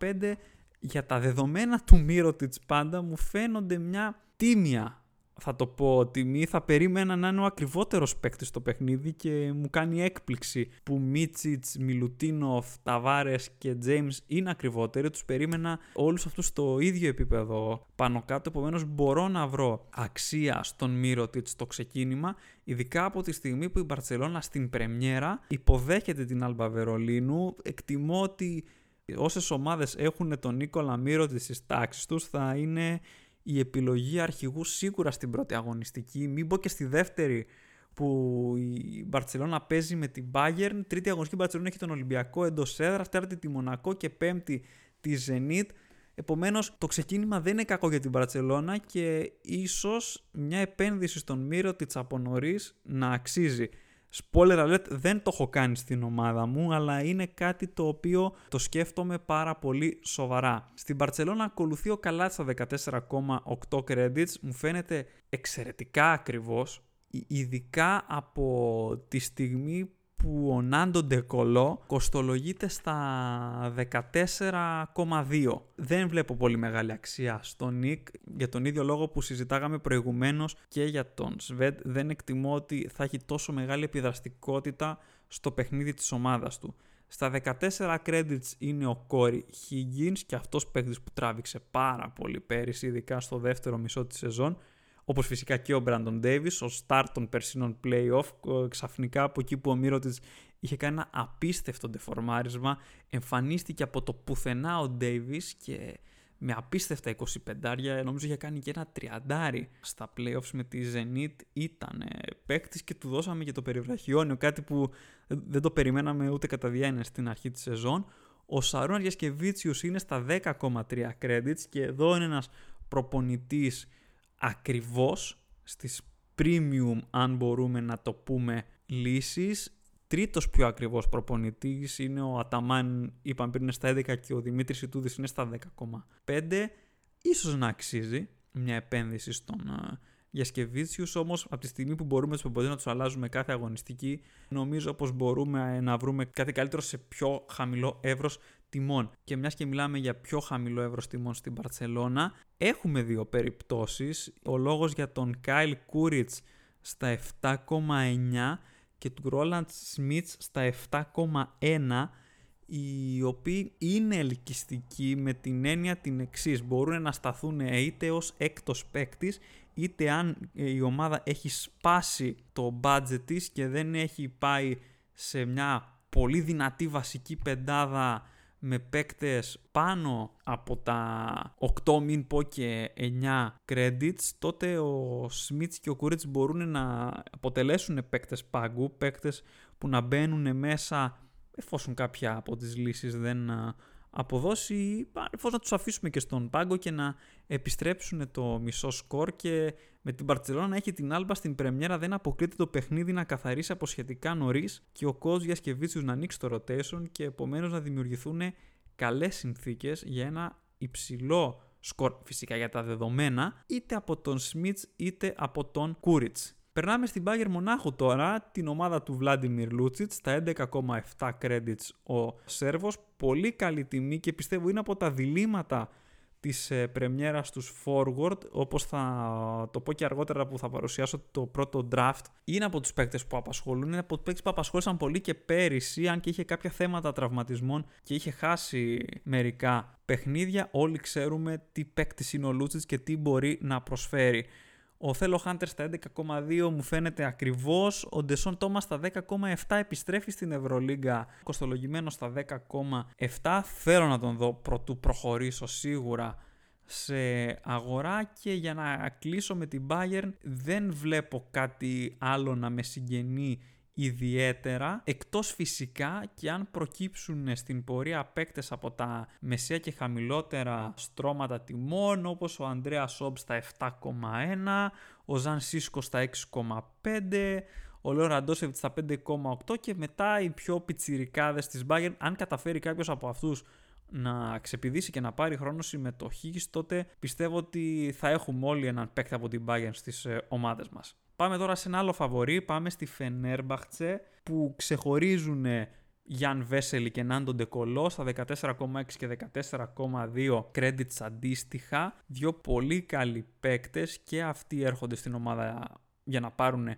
15,5 για τα δεδομένα του Μύρωτιτς πάντα μου φαίνονται μια τίμια θα το πω τιμή, θα περίμενα να είναι ο ακριβότερος παίκτης στο παιχνίδι και μου κάνει έκπληξη που Μίτσιτς, Μιλουτίνοφ, Ταβάρες και Τζέιμς είναι ακριβότεροι. Τους περίμενα όλους αυτούς στο ίδιο επίπεδο πάνω κάτω, επομένως μπορώ να βρω αξία στον Μύρωτιτς στο ξεκίνημα, ειδικά από τη στιγμή που η Μπαρτσελώνα στην πρεμιέρα υποδέχεται την Άλμπα Βερολίνου. Εκτιμώ ότι όσες ομάδες έχουν τον Νίκολα Μύρωτιτς στις τάξεις τους θα είναι η επιλογή αρχηγού σίγουρα στην πρώτη αγωνιστική, μην πω και στη δεύτερη που η Μπαρτσελώνα παίζει με την Bayern, τρίτη αγωνιστική η Μπαρτσελώνα έχει τον Ολυμπιακό εντός έδρας, τέταρτη τη Μονακό και πέμπτη τη Zenit. Επομένως, το ξεκίνημα δεν είναι κακό για την Μπαρτσελώνα και ίσως μια επένδυση στον Μύρο της από νωρίς να αξίζει. Spoiler alert, δεν το έχω κάνει στην ομάδα μου, αλλά είναι κάτι το οποίο το σκέφτομαι πάρα πολύ σοβαρά. Στην Barcelona ακολουθεί ο καλά στα 14,8 credits, μου φαίνεται εξαιρετικά ακριβώς, ειδικά από τη στιγμή που ο Νάντο Ντεκολό κοστολογείται στα 14,2. Δεν βλέπω πολύ μεγάλη αξία στον Νικ για τον ίδιο λόγο που συζητάγαμε προηγουμένως και για τον Σβέντ δεν εκτιμώ ότι θα έχει τόσο μεγάλη επιδραστικότητα στο παιχνίδι της ομάδας του. Στα 14 credits είναι ο Κόρι Higgins και αυτός παίκτης που τράβηξε πάρα πολύ πέρυσι, ειδικά στο δεύτερο μισό της σεζόν Όπως φυσικά και ο Brandon Davis, ο start των περσινών playoff, ξαφνικά από εκεί που ο Μύρωτης είχε κάνει ένα απίστευτο ντεφορμάρισμα, εμφανίστηκε από το πουθενά ο Davis και με απίστευτα 25 νομίζω είχε κάνει και ένα τριαντάρι στα playoffs με τη Zenit ήταν παίκτης και του δώσαμε και το περιβραχιόνιο κάτι που δεν το περιμέναμε ούτε κατά διάνοια στην αρχή της σεζόν. Ο Σαρούν Αριασκεβίτσιους είναι στα 10,3 credits και εδώ είναι ένας προπονητής ακριβώς στις premium αν μπορούμε να το πούμε λύσεις. Τρίτος πιο ακριβώς προπονητής είναι ο Αταμάν, είπαμε πριν είναι στα 11 και ο Δημήτρης Ιτούδης είναι στα 10,5. Ίσως να αξίζει μια επένδυση στον Γιασκεβίτσιους, όμως από τη στιγμή που μπορούμε τους προπονητές να τους αλλάζουμε κάθε αγωνιστική, νομίζω πως μπορούμε να βρούμε κάτι καλύτερο σε πιο χαμηλό εύρος τιμών. Και μιας και μιλάμε για πιο χαμηλό εύρος τιμών στην Παρσελώνα, έχουμε δύο περιπτώσεις. Ο λόγος για τον Κάιλ Κούριτς στα 7,9 και του Ρόλαντ Σμιτς στα 7,1 οι οποίοι είναι ελκυστικοί με την έννοια την εξής. Μπορούν να σταθούν είτε ως έκτος παίκτης, είτε αν η ομάδα έχει σπάσει το budget της και δεν έχει πάει σε μια πολύ δυνατή βασική πεντάδα με παίκτες πάνω από τα 8 μην πω και 9 credits, τότε ο Σμίτς και ο Κούριτς μπορούν να αποτελέσουν παίκτες πάγκου, παίκτες που να μπαίνουν μέσα εφόσον κάποια από τις λύσεις δεν αποδώσει, εφόσον να τους αφήσουμε και στον πάγκο και να επιστρέψουν το μισό σκορ και με την Barcelona να έχει την άλμπα στην πρεμιέρα δεν αποκλείται το παιχνίδι να καθαρίσει από σχετικά νωρίς και ο Κόζ Γιασκεβίτσιου να ανοίξει το rotation και επομένως να δημιουργηθούν καλές συνθήκες για ένα υψηλό σκορ φυσικά για τα δεδομένα είτε από τον Σμιτς είτε από τον Κούριτς. Περνάμε στην Bayern Μονάχου τώρα, την ομάδα του Vladimir Lucic, στα 11,7 credits ο Σέρβος, πολύ καλή τιμή και πιστεύω είναι από τα διλήμματα της ε, πρεμιέρας στους forward, όπως θα το πω και αργότερα που θα παρουσιάσω το πρώτο draft, είναι από τους παίκτες που απασχολούν, είναι από τους παίκτες που απασχόλησαν πολύ και πέρυσι, αν και είχε κάποια θέματα τραυματισμών και είχε χάσει μερικά παιχνίδια, όλοι ξέρουμε τι παίκτης είναι ο Λούτσιτς και τι μπορεί να προσφέρει. Ο Θέλω Χάντερ στα 11,2 μου φαίνεται ακριβώς. Ο Ντεσόν Τόμας στα 10,7 επιστρέφει στην Ευρωλίγκα κοστολογημένος στα 10,7. Θέλω να τον δω πρωτού προχωρήσω σίγουρα σε αγορά και για να κλείσω με την Bayern δεν βλέπω κάτι άλλο να με συγγενεί ιδιαίτερα, εκτός φυσικά και αν προκύψουν στην πορεία παίκτες από τα μεσαία και χαμηλότερα στρώματα τιμών, όπως ο Ανδρέας Σόμπς στα 7,1, ο Ζαν Σίσκο στα 6,5, ο Λέο Ραντόσεβιτς στα 5,8 και μετά οι πιο πιτσιρικάδες της Bayern, αν καταφέρει κάποιος από αυτούς να ξεπηδήσει και να πάρει χρόνο συμμετοχής, τότε πιστεύω ότι θα έχουμε όλοι έναν παίκτη από την Bayern στις ε, ομάδες μας. Πάμε τώρα σε ένα άλλο φαβορή, πάμε στη Φενέρμπαχτσε που ξεχωρίζουν Γιάν Βέσελη και Νάντο Ντεκολό στα 14,6 και 14,2 credits αντίστοιχα. Δύο πολύ καλοί παίκτες και αυτοί έρχονται στην ομάδα για να πάρουν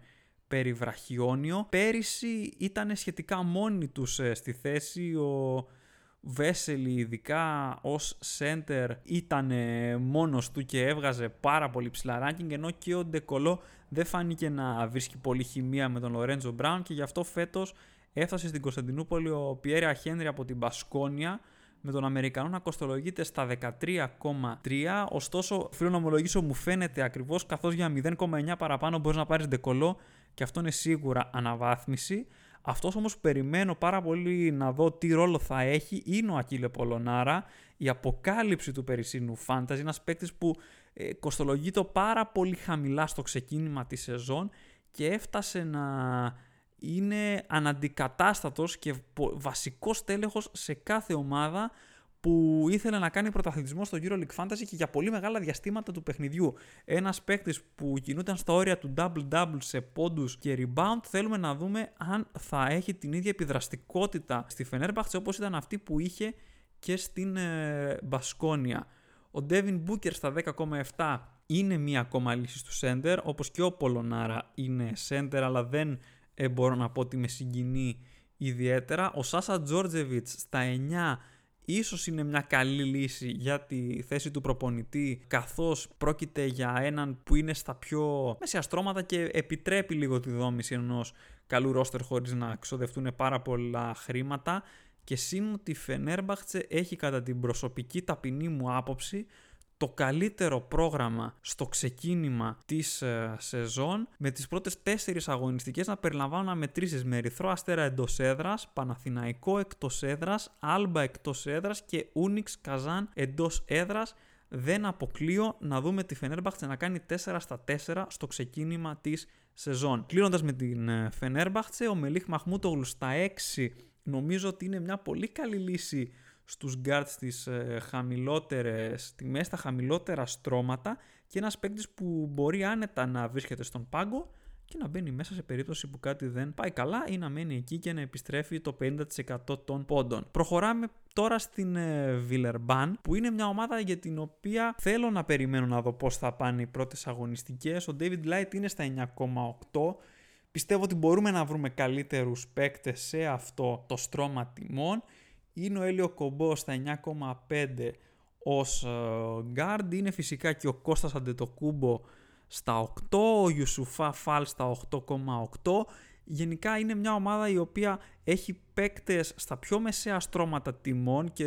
περιβραχιόνιο. Πέρυσι ήταν σχετικά μόνοι τους ε, στη θέση ο Βέσελη ειδικά ως center ήταν μόνος του και έβγαζε πάρα πολύ ψηλά ranking ενώ και ο Ντεκολό δεν φάνηκε να βρίσκει πολύ χημεία με τον Λορέντζο Μπράουν και γι' αυτό φέτος έφτασε στην Κωνσταντινούπολη ο Πιέρια Χένρι από την Μπασκόνια με τον Αμερικανό να κοστολογείται στα 13,3. Ωστόσο, φίλο να ομολογήσω, μου φαίνεται ακριβώς καθώς για 0,9 παραπάνω μπορείς να πάρεις ντεκολό και αυτό είναι σίγουρα αναβάθμιση. Αυτός όμως περιμένω πάρα πολύ να δω τι ρόλο θα έχει είναι ο Ακύλε Πολωνάρα, η αποκάλυψη του περισσίνου φάνταζη, ένας παίκτης που ε, κοστολογείται πάρα πολύ χαμηλά στο ξεκίνημα της σεζόν και έφτασε να είναι αναντικατάστατος και βασικός τέλεχος σε κάθε ομάδα που ήθελε να κάνει πρωταθλητισμό στο EuroLeague Fantasy και για πολύ μεγάλα διαστήματα του παιχνιδιού. Ένας παίκτης που κινούταν στα όρια του double-double σε πόντους και rebound, θέλουμε να δούμε αν θα έχει την ίδια επιδραστικότητα στη Fenerbahce όπως ήταν αυτή που είχε και στην ε, Μπασκόνια. Ο Devin Booker στα 10,7 είναι μία ακόμα λύση του center, όπως και ο Πολωνάρα είναι center, αλλά δεν ε, μπορώ να πω ότι με συγκινεί ιδιαίτερα. Ο Σάσα Τζόρτζεβιτς στα 9 ίσως είναι μια καλή λύση για τη θέση του προπονητή καθώς πρόκειται για έναν που είναι στα πιο μεσαία στρώματα και επιτρέπει λίγο τη δόμηση ενός καλού ρόστερ χωρίς να ξοδευτούν πάρα πολλά χρήματα. Και σύν ότι η Φενέρμπαχτσε έχει κατά την προσωπική ταπεινή μου άποψη το καλύτερο πρόγραμμα στο ξεκίνημα της ε, σεζόν με τις πρώτες τέσσερις αγωνιστικές να περιλαμβάνουν αμετρήσεις με Ερυθρό Αστέρα εντός έδρας, Παναθηναϊκό εκτός έδρας, Άλμπα εκτός έδρας και Ούνιξ Καζάν εντός έδρας. Δεν αποκλείω να δούμε τη Φενέρμπαχτσε να κάνει 4 στα 4 στο ξεκίνημα της σεζόν. Κλείνοντας με την ε, Φενέρμπαχτσε, ο Μελίχ Μαχμούτογλου στα 6 νομίζω ότι είναι μια πολύ καλή λύση στους guards στις ε, χαμηλότερες τιμές, στα χαμηλότερα στρώματα και ένας παίκτης που μπορεί άνετα να βρίσκεται στον πάγκο και να μπαίνει μέσα σε περίπτωση που κάτι δεν πάει καλά ή να μένει εκεί και να επιστρέφει το 50% των πόντων. Προχωράμε τώρα στην ε, Villeurbanne που είναι μια ομάδα για την οποία θέλω να περιμένω να δω πώς θα πάνε οι πρώτες αγωνιστικές. Ο David Light είναι στα 9,8 Πιστεύω ότι μπορούμε να βρούμε καλύτερους παίκτες σε αυτό το στρώμα τιμών είναι ο Έλιο Κομπό στα 9,5 ως guard, είναι φυσικά και ο Κώστας Αντετοκούμπο στα 8, ο Ιουσουφά Φάλ στα 8,8. Γενικά είναι μια ομάδα η οποία έχει παίκτες στα πιο μεσαία στρώματα τιμών και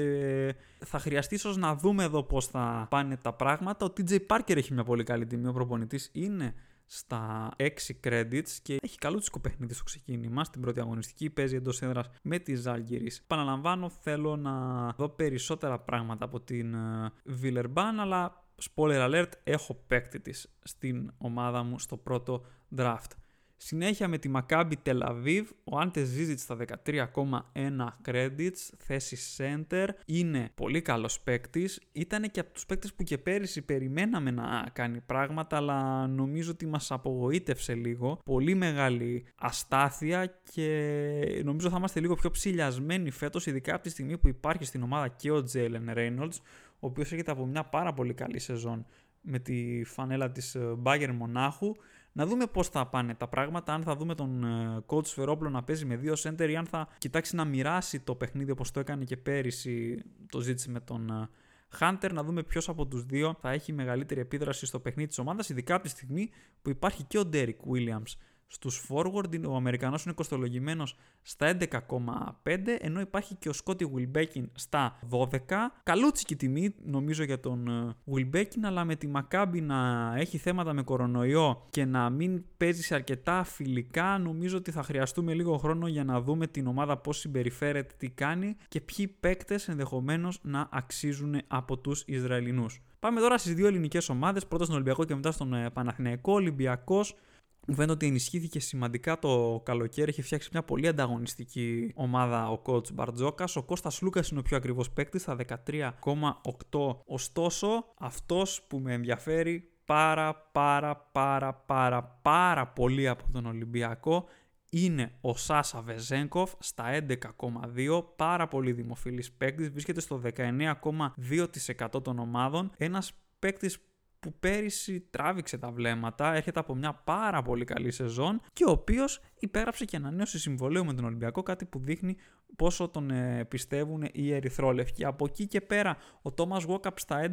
θα χρειαστεί ίσως να δούμε εδώ πώς θα πάνε τα πράγματα. Ο TJ Parker έχει μια πολύ καλή τιμή, ο προπονητής είναι στα 6 credits και έχει καλό τη παιχνίδι στο ξεκίνημα. Στην πρώτη αγωνιστική παίζει εντός έδρας με τη Ζάλγκυρη. Παναλαμβάνω, θέλω να δω περισσότερα πράγματα από την Βιλερμπάν, αλλά spoiler alert, έχω παίκτη της στην ομάδα μου στο πρώτο draft. Συνέχεια με τη Maccabi Tel Aviv, ο Ante Zizic στα 13,1 credits, θέση center, είναι πολύ καλός παίκτης. Ήταν και από τους παίκτες που και πέρυσι περιμέναμε να κάνει πράγματα, αλλά νομίζω ότι μας απογοήτευσε λίγο. Πολύ μεγάλη αστάθεια και νομίζω θα είμαστε λίγο πιο ψηλιασμένοι φέτος, ειδικά από τη στιγμή που υπάρχει στην ομάδα και ο Jalen Reynolds, ο οποίος έρχεται από μια πάρα πολύ καλή σεζόν με τη φανέλα της ε, Bayern Μονάχου να δούμε πώς θα πάνε τα πράγματα, αν θα δούμε τον ε, coach Σφερόπλο να παίζει με δύο center ή αν θα κοιτάξει να μοιράσει το παιχνίδι όπως το έκανε και πέρυσι το ζήτησε με τον ε, Hunter, να δούμε ποιος από τους δύο θα έχει μεγαλύτερη επίδραση στο παιχνίδι της ομάδας, ειδικά από τη στιγμή που υπάρχει και ο Derek Williams Στους forward ο Αμερικανός είναι κοστολογημένος στα 11,5 ενώ υπάρχει και ο Σκότι Wilbekin στα 12. Καλούτσικη τιμή νομίζω για τον ε, Wilbekin αλλά με τη Μακάμπη να έχει θέματα με κορονοϊό και να μην παίζει σε αρκετά φιλικά νομίζω ότι θα χρειαστούμε λίγο χρόνο για να δούμε την ομάδα πώς συμπεριφέρεται, τι κάνει και ποιοι παίκτες ενδεχομένως να αξίζουν από τους Ισραηλινούς. Πάμε τώρα στις δύο ελληνικές ομάδες. Πρώτα στον Ολυμπιακό και μετά στον ε, Παναθηναϊκό. Ολυμπιακός μου φαίνεται ότι ενισχύθηκε σημαντικά το καλοκαίρι. Έχει φτιάξει μια πολύ ανταγωνιστική ομάδα ο coach Μπαρτζόκας. Ο Κώστας Λούκας είναι ο πιο ακριβώ παίκτης, στα 13,8. Ωστόσο, αυτός που με ενδιαφέρει πάρα πάρα πάρα πάρα πάρα πολύ από τον Ολυμπιακό είναι ο Σάσα Βεζέγκοφ στα 11,2, πάρα πολύ δημοφιλής παίκτης, βρίσκεται στο 19,2% των ομάδων, ένας παίκτης που πέρυσι τράβηξε τα βλέμματα, έρχεται από μια πάρα πολύ καλή σεζόν και ο οποίος υπέγραψε και ανανέωσε συμβολέου με τον Ολυμπιακό, κάτι που δείχνει πόσο τον ε, πιστεύουν οι Ερυθρόλευκοι. Από εκεί και πέρα, ο Τόμα Βόκαπ στα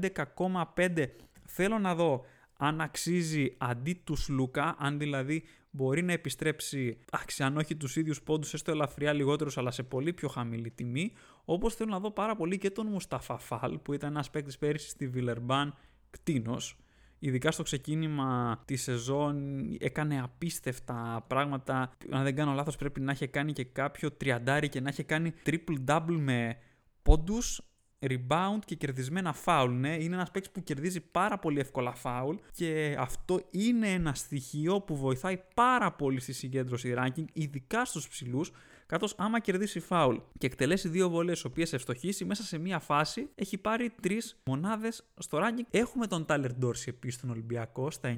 11,5 θέλω να δω αν αξίζει αντί τους Λούκα, αν δηλαδή μπορεί να επιστρέψει, άξι, αν όχι τους ίδιους πόντους, έστω ελαφριά λιγότερους, αλλά σε πολύ πιο χαμηλή τιμή. Όπως θέλω να δω πάρα πολύ και τον Μουσταφα Φαλ, που ήταν ένας παίκτης πέρυσι στη Βιλερμπάν κτίνος. Ειδικά στο ξεκίνημα της σεζόν έκανε απίστευτα πράγματα. Αν δεν κάνω λάθος πρέπει να είχε κάνει και κάποιο τριαντάρι και να είχε κάνει triple-double με πόντους rebound και κερδισμένα foul. Ναι, είναι ένας παίκτης που κερδίζει πάρα πολύ εύκολα foul και αυτό είναι ένα στοιχείο που βοηθάει πάρα πολύ στη συγκέντρωση ranking, ειδικά στους ψηλούς. Καθώς άμα κερδίσει foul και εκτελέσει δύο βολές, οι οποίες ευστοχήσει, μέσα σε μία φάση έχει πάρει τρεις μονάδες στο ranking. Έχουμε τον Tyler Dorsey επίσης στον Ολυμπιακό στα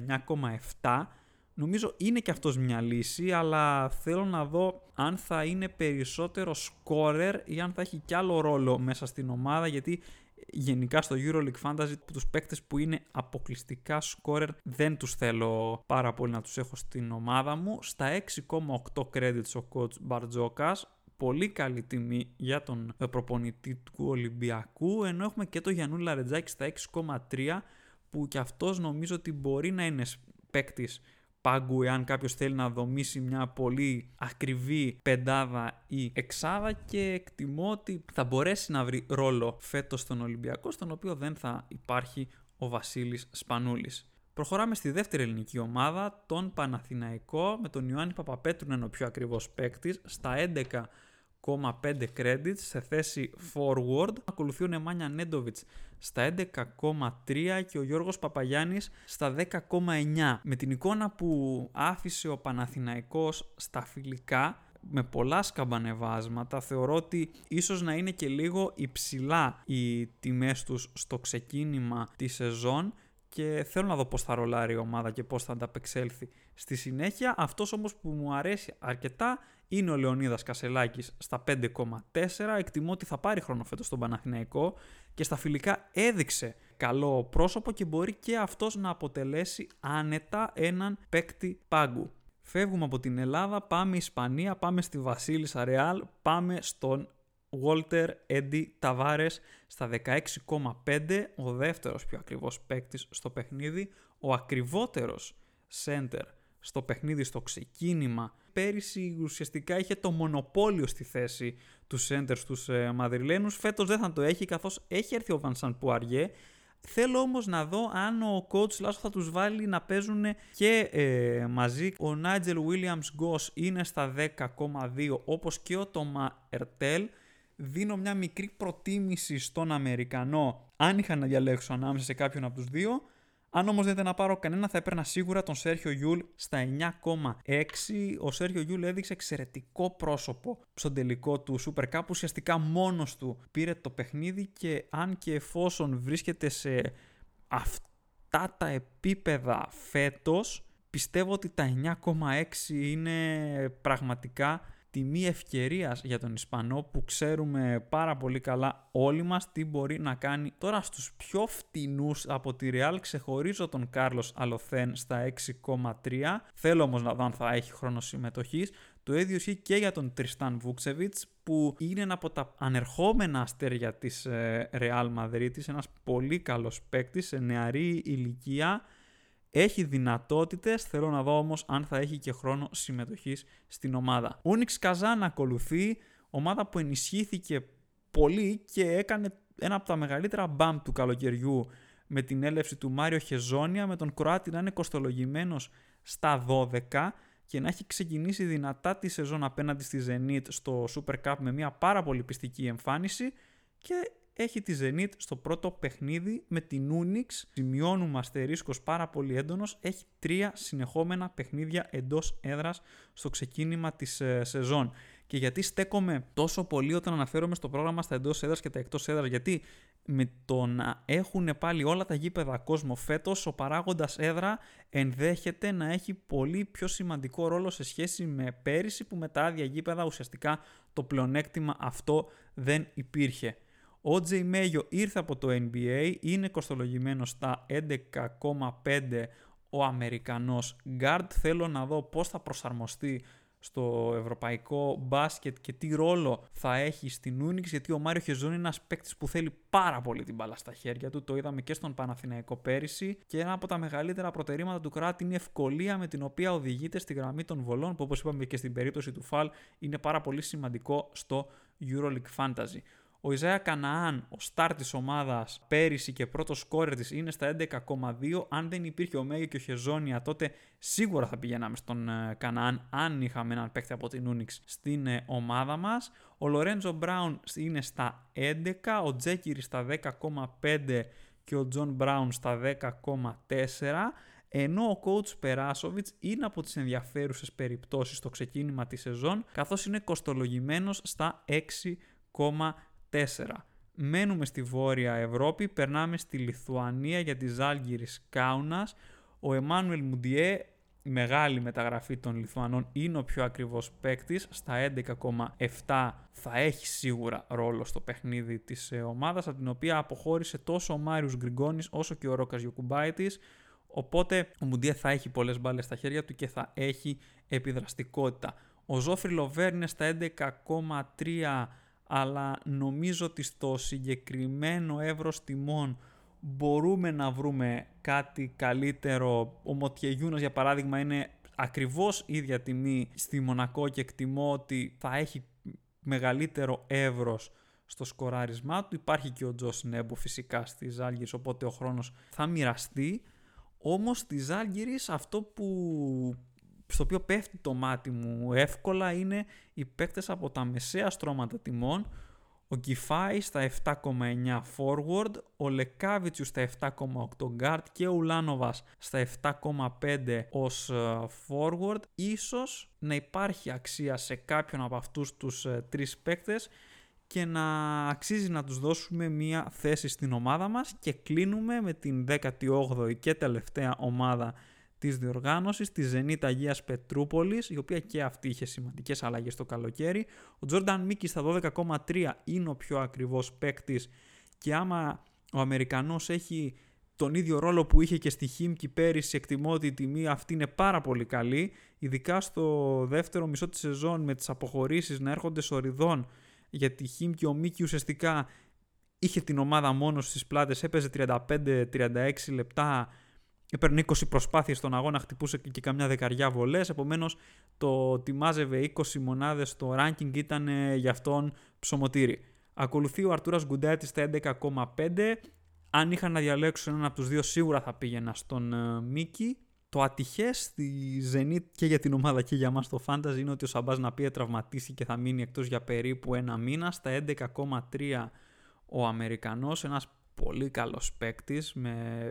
9,7 Νομίζω είναι και αυτός μια λύση, αλλά θέλω να δω αν θα είναι περισσότερο scorer ή αν θα έχει κι άλλο ρόλο μέσα στην ομάδα, γιατί γενικά στο EuroLeague Fantasy τους παίκτες που είναι αποκλειστικά scorer δεν τους θέλω πάρα πολύ να τους έχω στην ομάδα μου. Στα 6,8 credits ο coach Μπαρτζόκας, πολύ καλή τιμή για τον προπονητή του Ολυμπιακού, ενώ έχουμε και το Γιαννούλη Λαρετζάκη στα 6,3 που και αυτός νομίζω ότι μπορεί να είναι παίκτης πάγκου εάν κάποιος θέλει να δομήσει μια πολύ ακριβή πεντάδα ή εξάδα και εκτιμώ ότι θα μπορέσει να βρει ρόλο φέτος στον Ολυμπιακό στον οποίο δεν θα υπάρχει ο Βασίλης Σπανούλης. Προχωράμε στη δεύτερη ελληνική ομάδα, τον Παναθηναϊκό, με τον Ιωάννη Παπαπέτρου να είναι ο πιο ακριβώς παίκτης, στα 11 11,5 credits σε θέση forward. Ακολουθεί ο Νεμάνια Νέντοβιτς στα 11,3 και ο Γιώργος Παπαγιάννης στα 10,9. Με την εικόνα που άφησε ο Παναθηναϊκός στα φιλικά, με πολλά σκαμπανεβάσματα, θεωρώ ότι ίσως να είναι και λίγο υψηλά οι τιμές τους στο ξεκίνημα της σεζόν και θέλω να δω πώς θα ρολάρει η ομάδα και πώς θα ανταπεξέλθει στη συνέχεια. Αυτός όμως που μου αρέσει αρκετά είναι ο Λεωνίδας Κασελάκης στα 5,4. Εκτιμώ ότι θα πάρει χρόνο φέτος στον Παναθηναϊκό και στα φιλικά έδειξε καλό πρόσωπο και μπορεί και αυτός να αποτελέσει άνετα έναν παίκτη πάγκου. Φεύγουμε από την Ελλάδα, πάμε Ισπανία, πάμε στη Βασίλισσα Ρεάλ, πάμε στον Walter Eddie Tavares στα 16,5, ο δεύτερος πιο ακριβώς παίκτης στο παιχνίδι, ο ακριβότερος center στο παιχνίδι στο ξεκίνημα. Πέρυσι ουσιαστικά είχε το μονοπόλιο στη θέση τους center στους ε, Μαδριλένους, φέτος δεν θα το έχει καθώς έχει έρθει ο Βανσάν Πουαριέ, Θέλω όμως να δω αν ο coach Λάσο θα τους βάλει να παίζουν και ε, μαζί. Ο Nigel Williams Goss είναι στα 10,2 όπως και ο Τόμα Ερτέλ δίνω μια μικρή προτίμηση στον Αμερικανό αν είχα να διαλέξω ανάμεσα σε κάποιον από τους δύο. Αν όμως δεν ήταν να πάρω κανένα θα έπαιρνα σίγουρα τον Σέρχιο Γιούλ στα 9,6. Ο Σέρχιο Γιούλ έδειξε εξαιρετικό πρόσωπο στον τελικό του Super Cup. Ουσιαστικά μόνος του πήρε το παιχνίδι και αν και εφόσον βρίσκεται σε αυτά τα επίπεδα φέτος πιστεύω ότι τα 9,6 είναι πραγματικά τιμή ευκαιρίας για τον Ισπανό που ξέρουμε πάρα πολύ καλά όλοι μας τι μπορεί να κάνει. Τώρα στους πιο φτηνούς από τη Real ξεχωρίζω τον Κάρλος Αλοθέν στα 6,3. Θέλω όμως να δω αν θα έχει χρόνο συμμετοχής. Το ίδιο ισχύει και για τον Τριστάν Βούξεβιτς που είναι ένα από τα ανερχόμενα αστέρια της ε, Real Madrid, ένας πολύ καλός παίκτης σε νεαρή ηλικία έχει δυνατότητες, θέλω να δω όμως αν θα έχει και χρόνο συμμετοχής στην ομάδα. Ούνιξ Καζάν ακολουθεί, ομάδα που ενισχύθηκε πολύ και έκανε ένα από τα μεγαλύτερα μπαμ του καλοκαιριού με την έλευση του Μάριο Χεζόνια, με τον Κροάτι να είναι κοστολογημένος στα 12 και να έχει ξεκινήσει δυνατά τη σεζόν απέναντι στη Zenit στο Super Cup με μια πάρα πολύ πιστική εμφάνιση και έχει τη Zenit στο πρώτο παιχνίδι με την Unix. Σημειώνουμε αστερίσκος πάρα πολύ έντονος. Έχει τρία συνεχόμενα παιχνίδια εντός έδρας στο ξεκίνημα της ε, σεζόν. Και γιατί στέκομαι τόσο πολύ όταν αναφέρομαι στο πρόγραμμα στα εντός έδρας και τα εκτός έδρας. Γιατί με το να έχουν πάλι όλα τα γήπεδα κόσμο φέτος, ο παράγοντας έδρα ενδέχεται να έχει πολύ πιο σημαντικό ρόλο σε σχέση με πέρυσι που με τα άδεια γήπεδα ουσιαστικά το πλεονέκτημα αυτό δεν υπήρχε. Ο Τζέι Μέγιο ήρθε από το NBA, είναι κοστολογημένος στα 11,5 ο Αμερικανός guard. Θέλω να δω πώς θα προσαρμοστεί στο ευρωπαϊκό μπάσκετ και τι ρόλο θα έχει στην Ούνιξ γιατί ο Μάριο Χεζόν είναι ένας παίκτης που θέλει πάρα πολύ την μπάλα στα χέρια του. Το είδαμε και στον Παναθηναϊκό πέρυσι και ένα από τα μεγαλύτερα προτερήματα του κράτη είναι η ευκολία με την οποία οδηγείται στη γραμμή των βολών που όπως είπαμε και στην περίπτωση του Φαλ είναι πάρα πολύ σημαντικό στο EuroLeague Fantasy. Ο Ιζάια Καναάν, ο σταρ της ομάδας πέρυσι και πρώτος σκόρερ της, είναι στα 11,2. Αν δεν υπήρχε ο Μέγιο και ο Χεζόνια, τότε σίγουρα θα πηγαίναμε στον ε, Καναάν, αν είχαμε έναν παίκτη από την Ούνιξ στην ε, ομάδα μας. Ο Λορέντζο Μπράουν είναι στα 11, ο Τζεκίρι στα 10,5 και ο Τζον Μπράουν στα 10,4 ενώ ο coach Περάσοβιτς είναι από τις ενδιαφέρουσες περιπτώσεις στο ξεκίνημα της σεζόν καθώς είναι κοστολογημένος στα 6,4 4. Μένουμε στη Βόρεια Ευρώπη, περνάμε στη Λιθουανία για τη Ζάλγκυρης Κάουνας. Ο Εμμάνουελ Μουντιέ, μεγάλη μεταγραφή των Λιθουανών, είναι ο πιο ακριβώς παίκτης. Στα 11,7 θα έχει σίγουρα ρόλο στο παιχνίδι της ε, ομάδας, από την οποία αποχώρησε τόσο ο Μάριος Γκριγκόνης όσο και ο Ρόκας Γιοκουμπάιτης. Οπότε ο Μουντιέ θα έχει πολλές μπάλες στα χέρια του και θα έχει επιδραστικότητα. Ο Ζόφρι Λοβέρ είναι στα 11,3 αλλά νομίζω ότι στο συγκεκριμένο εύρος τιμών μπορούμε να βρούμε κάτι καλύτερο. Ο Μοτιεγιούνας για παράδειγμα είναι ακριβώς ίδια τιμή στη Μονακό και εκτιμώ ότι θα έχει μεγαλύτερο εύρος στο σκοράρισμά του. Υπάρχει και ο Τζος Νέμπο φυσικά στη Ζάλγκης, οπότε ο χρόνος θα μοιραστεί. Όμως στη Ζάλγκης αυτό που στο οποίο πέφτει το μάτι μου εύκολα είναι οι παίκτες από τα μεσαία στρώματα τιμών, ο Γκιφάη στα 7,9 forward, ο Λεκάβιτσιους στα 7,8 guard και ο Ουλάνοβας στα 7,5 ως ε, forward. Ίσως να υπάρχει αξία σε κάποιον από αυτούς τους ε, τρεις παίκτες και να αξίζει να τους δώσουμε μία θέση στην ομάδα μας και κλείνουμε με την 18η και τελευταία ομάδα Της διοργάνωσης, τη Zenit Αγίας Πετρούπολης, η οποία και αυτή είχε σημαντικές αλλαγές το καλοκαίρι. Ο Τζόρνταν Μίκης στα 12,3 είναι ο πιο ακριβώ παίκτης και άμα ο Αμερικανός έχει τον ίδιο ρόλο που είχε και στη Χίμκι πέρυσι, εκτιμώ ότι η τιμή αυτή είναι πάρα πολύ καλή, ειδικά στο δεύτερο μισό της σεζόν με τις αποχωρήσεις να έρχονται σοριδών, γιατί η Χίμκι ο Μίκη ουσιαστικά είχε την ομάδα μόνος στις πλάτες, έπαιζε 35-36 λεπτά, έπαιρνε 20 προσπάθειες στον αγώνα, χτυπούσε και καμιά δεκαριά βολές, επομένως το ότι μάζευε 20 μονάδες στο ranking ήταν ε, για αυτόν ψωμοτήρι. Ακολουθεί ο Αρτούρας Γκουντέτη στα 11,5. Αν είχα να διαλέξω έναν από τους δύο σίγουρα θα πήγαινα στον uh, Μίκη. Το ατυχές στη Zenit και για την ομάδα και για μας το Fantasy είναι ότι ο Σαμπάς Ναπίε τραυματίσει και θα μείνει εκτός για περίπου ένα μήνα. Στα 11,3 ο Αμερικανός, ένας πολύ καλός παίκτης με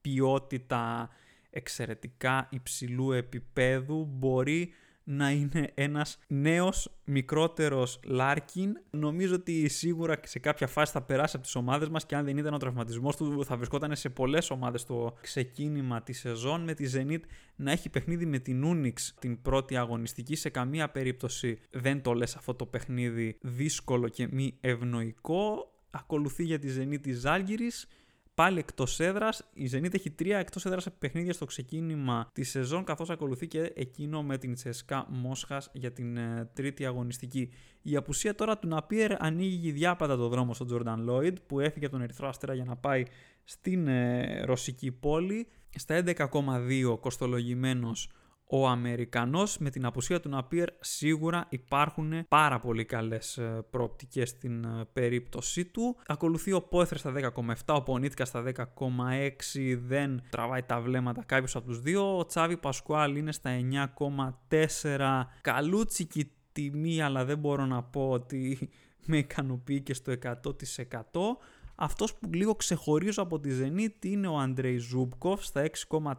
ποιότητα εξαιρετικά υψηλού επίπεδου μπορεί να είναι ένας νέος μικρότερος Λάρκιν. Νομίζω ότι σίγουρα σε κάποια φάση θα περάσει από τις ομάδες μας και αν δεν ήταν ο τραυματισμός του θα βρισκόταν σε πολλές ομάδες το ξεκίνημα της σεζόν με τη Zenit να έχει παιχνίδι με την Unix την πρώτη αγωνιστική. Σε καμία περίπτωση δεν το λες αυτό το παιχνίδι δύσκολο και μη ευνοϊκό. Ακολουθεί για τη Zenit της Ζάλγκυρης πάλι εκτός έδρας. Η Zenit έχει τρία εκτός έδρας παιχνίδια στο ξεκίνημα της σεζόν, καθώς ακολουθεί και εκείνο με την Τσεσκά Μόσχας για την ε, τρίτη αγωνιστική. Η απουσία τώρα του Ναπίερ ανοίγει διάπατα το δρόμο στον Τζορνταν Λόιντ, που έφυγε από τον Ερυθρό Αστέρα για να πάει στην ε, ρωσική πόλη. Στα 11,2 κοστολογημένος ο Αμερικανός με την απουσία του Ναπίερ σίγουρα υπάρχουν πάρα πολύ καλές ε, προοπτικές στην ε, περίπτωσή του. Ακολουθεί ο Πόεθρε στα 10,7, ο Πονίτικα στα 10,6 δεν τραβάει τα βλέμματα κάποιος από τους δύο. Ο Τσάβι Πασκουάλ είναι στα 9,4 καλούτσικη τιμή αλλά δεν μπορώ να πω ότι με ικανοποιεί και στο 100%. Αυτός που λίγο ξεχωρίζω από τη Zenit είναι ο Αντρέι Ζούμπκοφ στα 6,4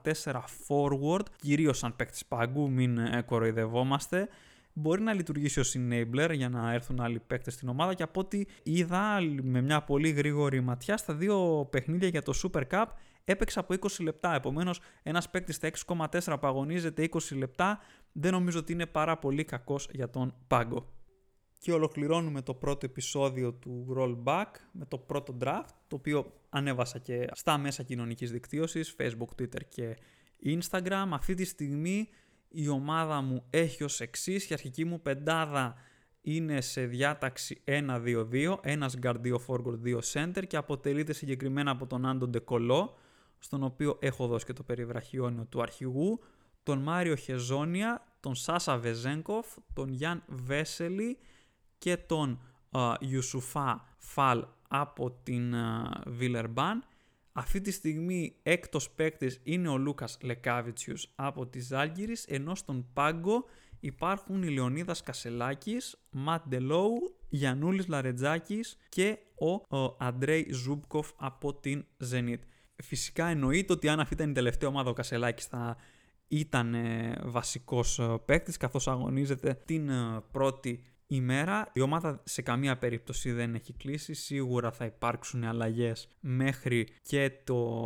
forward, κυρίως σαν παίκτης πάγκου, μην ε, κοροϊδευόμαστε. Μπορεί να λειτουργήσει ως enabler για να έρθουν άλλοι παίκτες στην ομάδα και από ό,τι είδα με μια πολύ γρήγορη ματιά στα δύο παιχνίδια για το Super Cup έπαιξε από 20 λεπτά. Επομένως ένας παίκτης στα 6,4 που αγωνίζεται 20 λεπτά δεν νομίζω ότι είναι πάρα πολύ κακός για τον πάγκο και ολοκληρώνουμε το πρώτο επεισόδιο του Rollback με το πρώτο draft, το οποίο ανέβασα και στα μέσα κοινωνικής δικτύωσης, Facebook, Twitter και Instagram. Αυτή τη στιγμή η ομάδα μου έχει ως εξής η αρχική μου πεντάδα είναι σε διάταξη 1-2-2, ένας guard 2 forward 2 center και αποτελείται συγκεκριμένα από τον Άντο Ντεκολό, στον οποίο έχω δώσει και το περιβραχιόνιο του αρχηγού, τον Μάριο Χεζόνια, τον Σάσα Βεζένκοφ, τον Γιάν Βέσελη και τον Γιουσουφά Φαλ από την Βιλερμπάν. Αυτή τη στιγμή έκτος παίκτης είναι ο Λούκας Λεκάβιτσιους από τη Ζαλγκίρις, ενώ στον πάγκο υπάρχουν ο Λεωνίδας Κασελάκης, Ματ Ντελόου, Γιαννούλης Λαρεντζάκης και ο, ο Αντρέι Ζούμπκοφ από την Ζενίτ. Φυσικά εννοείται ότι αν αυτή ήταν η τελευταία ομάδα ο Κασελάκης θα ήταν βασικός ε, παίκτης καθώς αγωνίζεται την ε, πρώτη ημέρα. Η ομάδα σε καμία περίπτωση δεν έχει κλείσει. Σίγουρα θα υπάρξουν αλλαγές μέχρι και το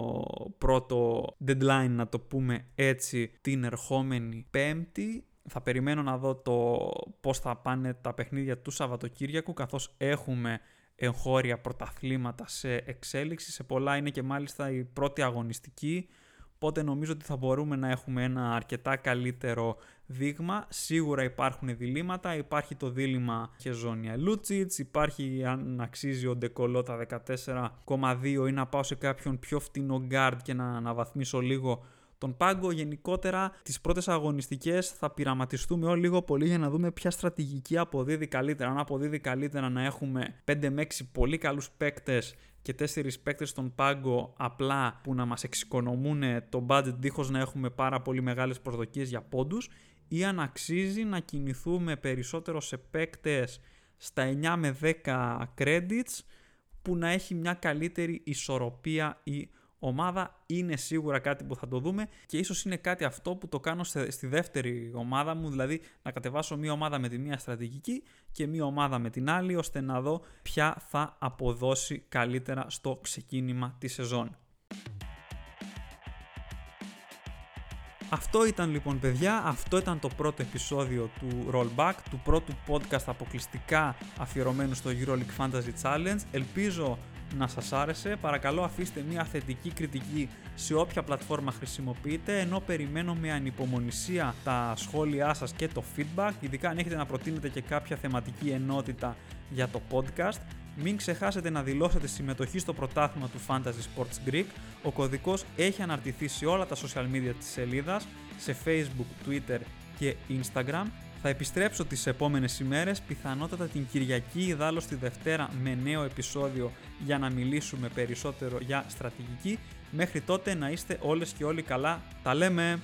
πρώτο deadline, να το πούμε έτσι, την ερχόμενη Πέμπτη. Θα περιμένω να δω το πώς θα πάνε τα παιχνίδια του Σαββατοκύριακου καθώς έχουμε εγχώρια πρωταθλήματα σε εξέλιξη. Σε πολλά είναι και μάλιστα η πρώτη αγωνιστική Οπότε νομίζω ότι θα μπορούμε να έχουμε ένα αρκετά καλύτερο δείγμα. Σίγουρα υπάρχουν διλήμματα. Υπάρχει το δίλημμα Χεζόνια Λούτσιτς, υπάρχει αν αξίζει ο Ντεκολό τα 14,2 ή να πάω σε κάποιον πιο φτηνό γκάρντ και να αναβαθμίσω λίγο τον πάγκο. Γενικότερα, τις πρώτες αγωνιστικές θα πειραματιστούμε όλοι λίγο πολύ για να δούμε ποια στρατηγική αποδίδει καλύτερα. Αν αποδίδει καλύτερα να έχουμε 5 με 6 πολύ καλούς παίκτες και 4 παίκτες στον πάγκο απλά που να μας εξοικονομούν το budget δίχως να έχουμε πάρα πολύ μεγάλες προσδοκίες για πόντους, ή αν αξίζει να κινηθούμε περισσότερο σε παίκτες στα 9 με 10 credits που να έχει μια καλύτερη ισορροπία ή ομάδα είναι σίγουρα κάτι που θα το δούμε και ίσως είναι κάτι αυτό που το κάνω στη δεύτερη ομάδα μου, δηλαδή να κατεβάσω μία ομάδα με τη μία στρατηγική και μία ομάδα με την άλλη, ώστε να δω ποια θα αποδώσει καλύτερα στο ξεκίνημα της σεζόν. Αυτό ήταν λοιπόν παιδιά, αυτό ήταν το πρώτο επεισόδιο του Rollback, του πρώτου podcast αποκλειστικά αφιερωμένου στο EuroLeague Fantasy Challenge. Ελπίζω να σας άρεσε. Παρακαλώ αφήστε μια θετική κριτική σε όποια πλατφόρμα χρησιμοποιείτε, ενώ περιμένω με ανυπομονησία τα σχόλιά σας και το feedback, ειδικά αν έχετε να προτείνετε και κάποια θεματική ενότητα για το podcast. Μην ξεχάσετε να δηλώσετε συμμετοχή στο πρωτάθλημα του Fantasy Sports Greek. Ο κωδικός έχει αναρτηθεί σε όλα τα social media της σελίδας, σε Facebook, Twitter και Instagram θα επιστρέψω τις επόμενες ημέρες, πιθανότατα την Κυριακή ιδάλλως τη Δευτέρα με νέο επεισόδιο για να μιλήσουμε περισσότερο για στρατηγική. Μέχρι τότε να είστε όλες και όλοι καλά. Τα λέμε!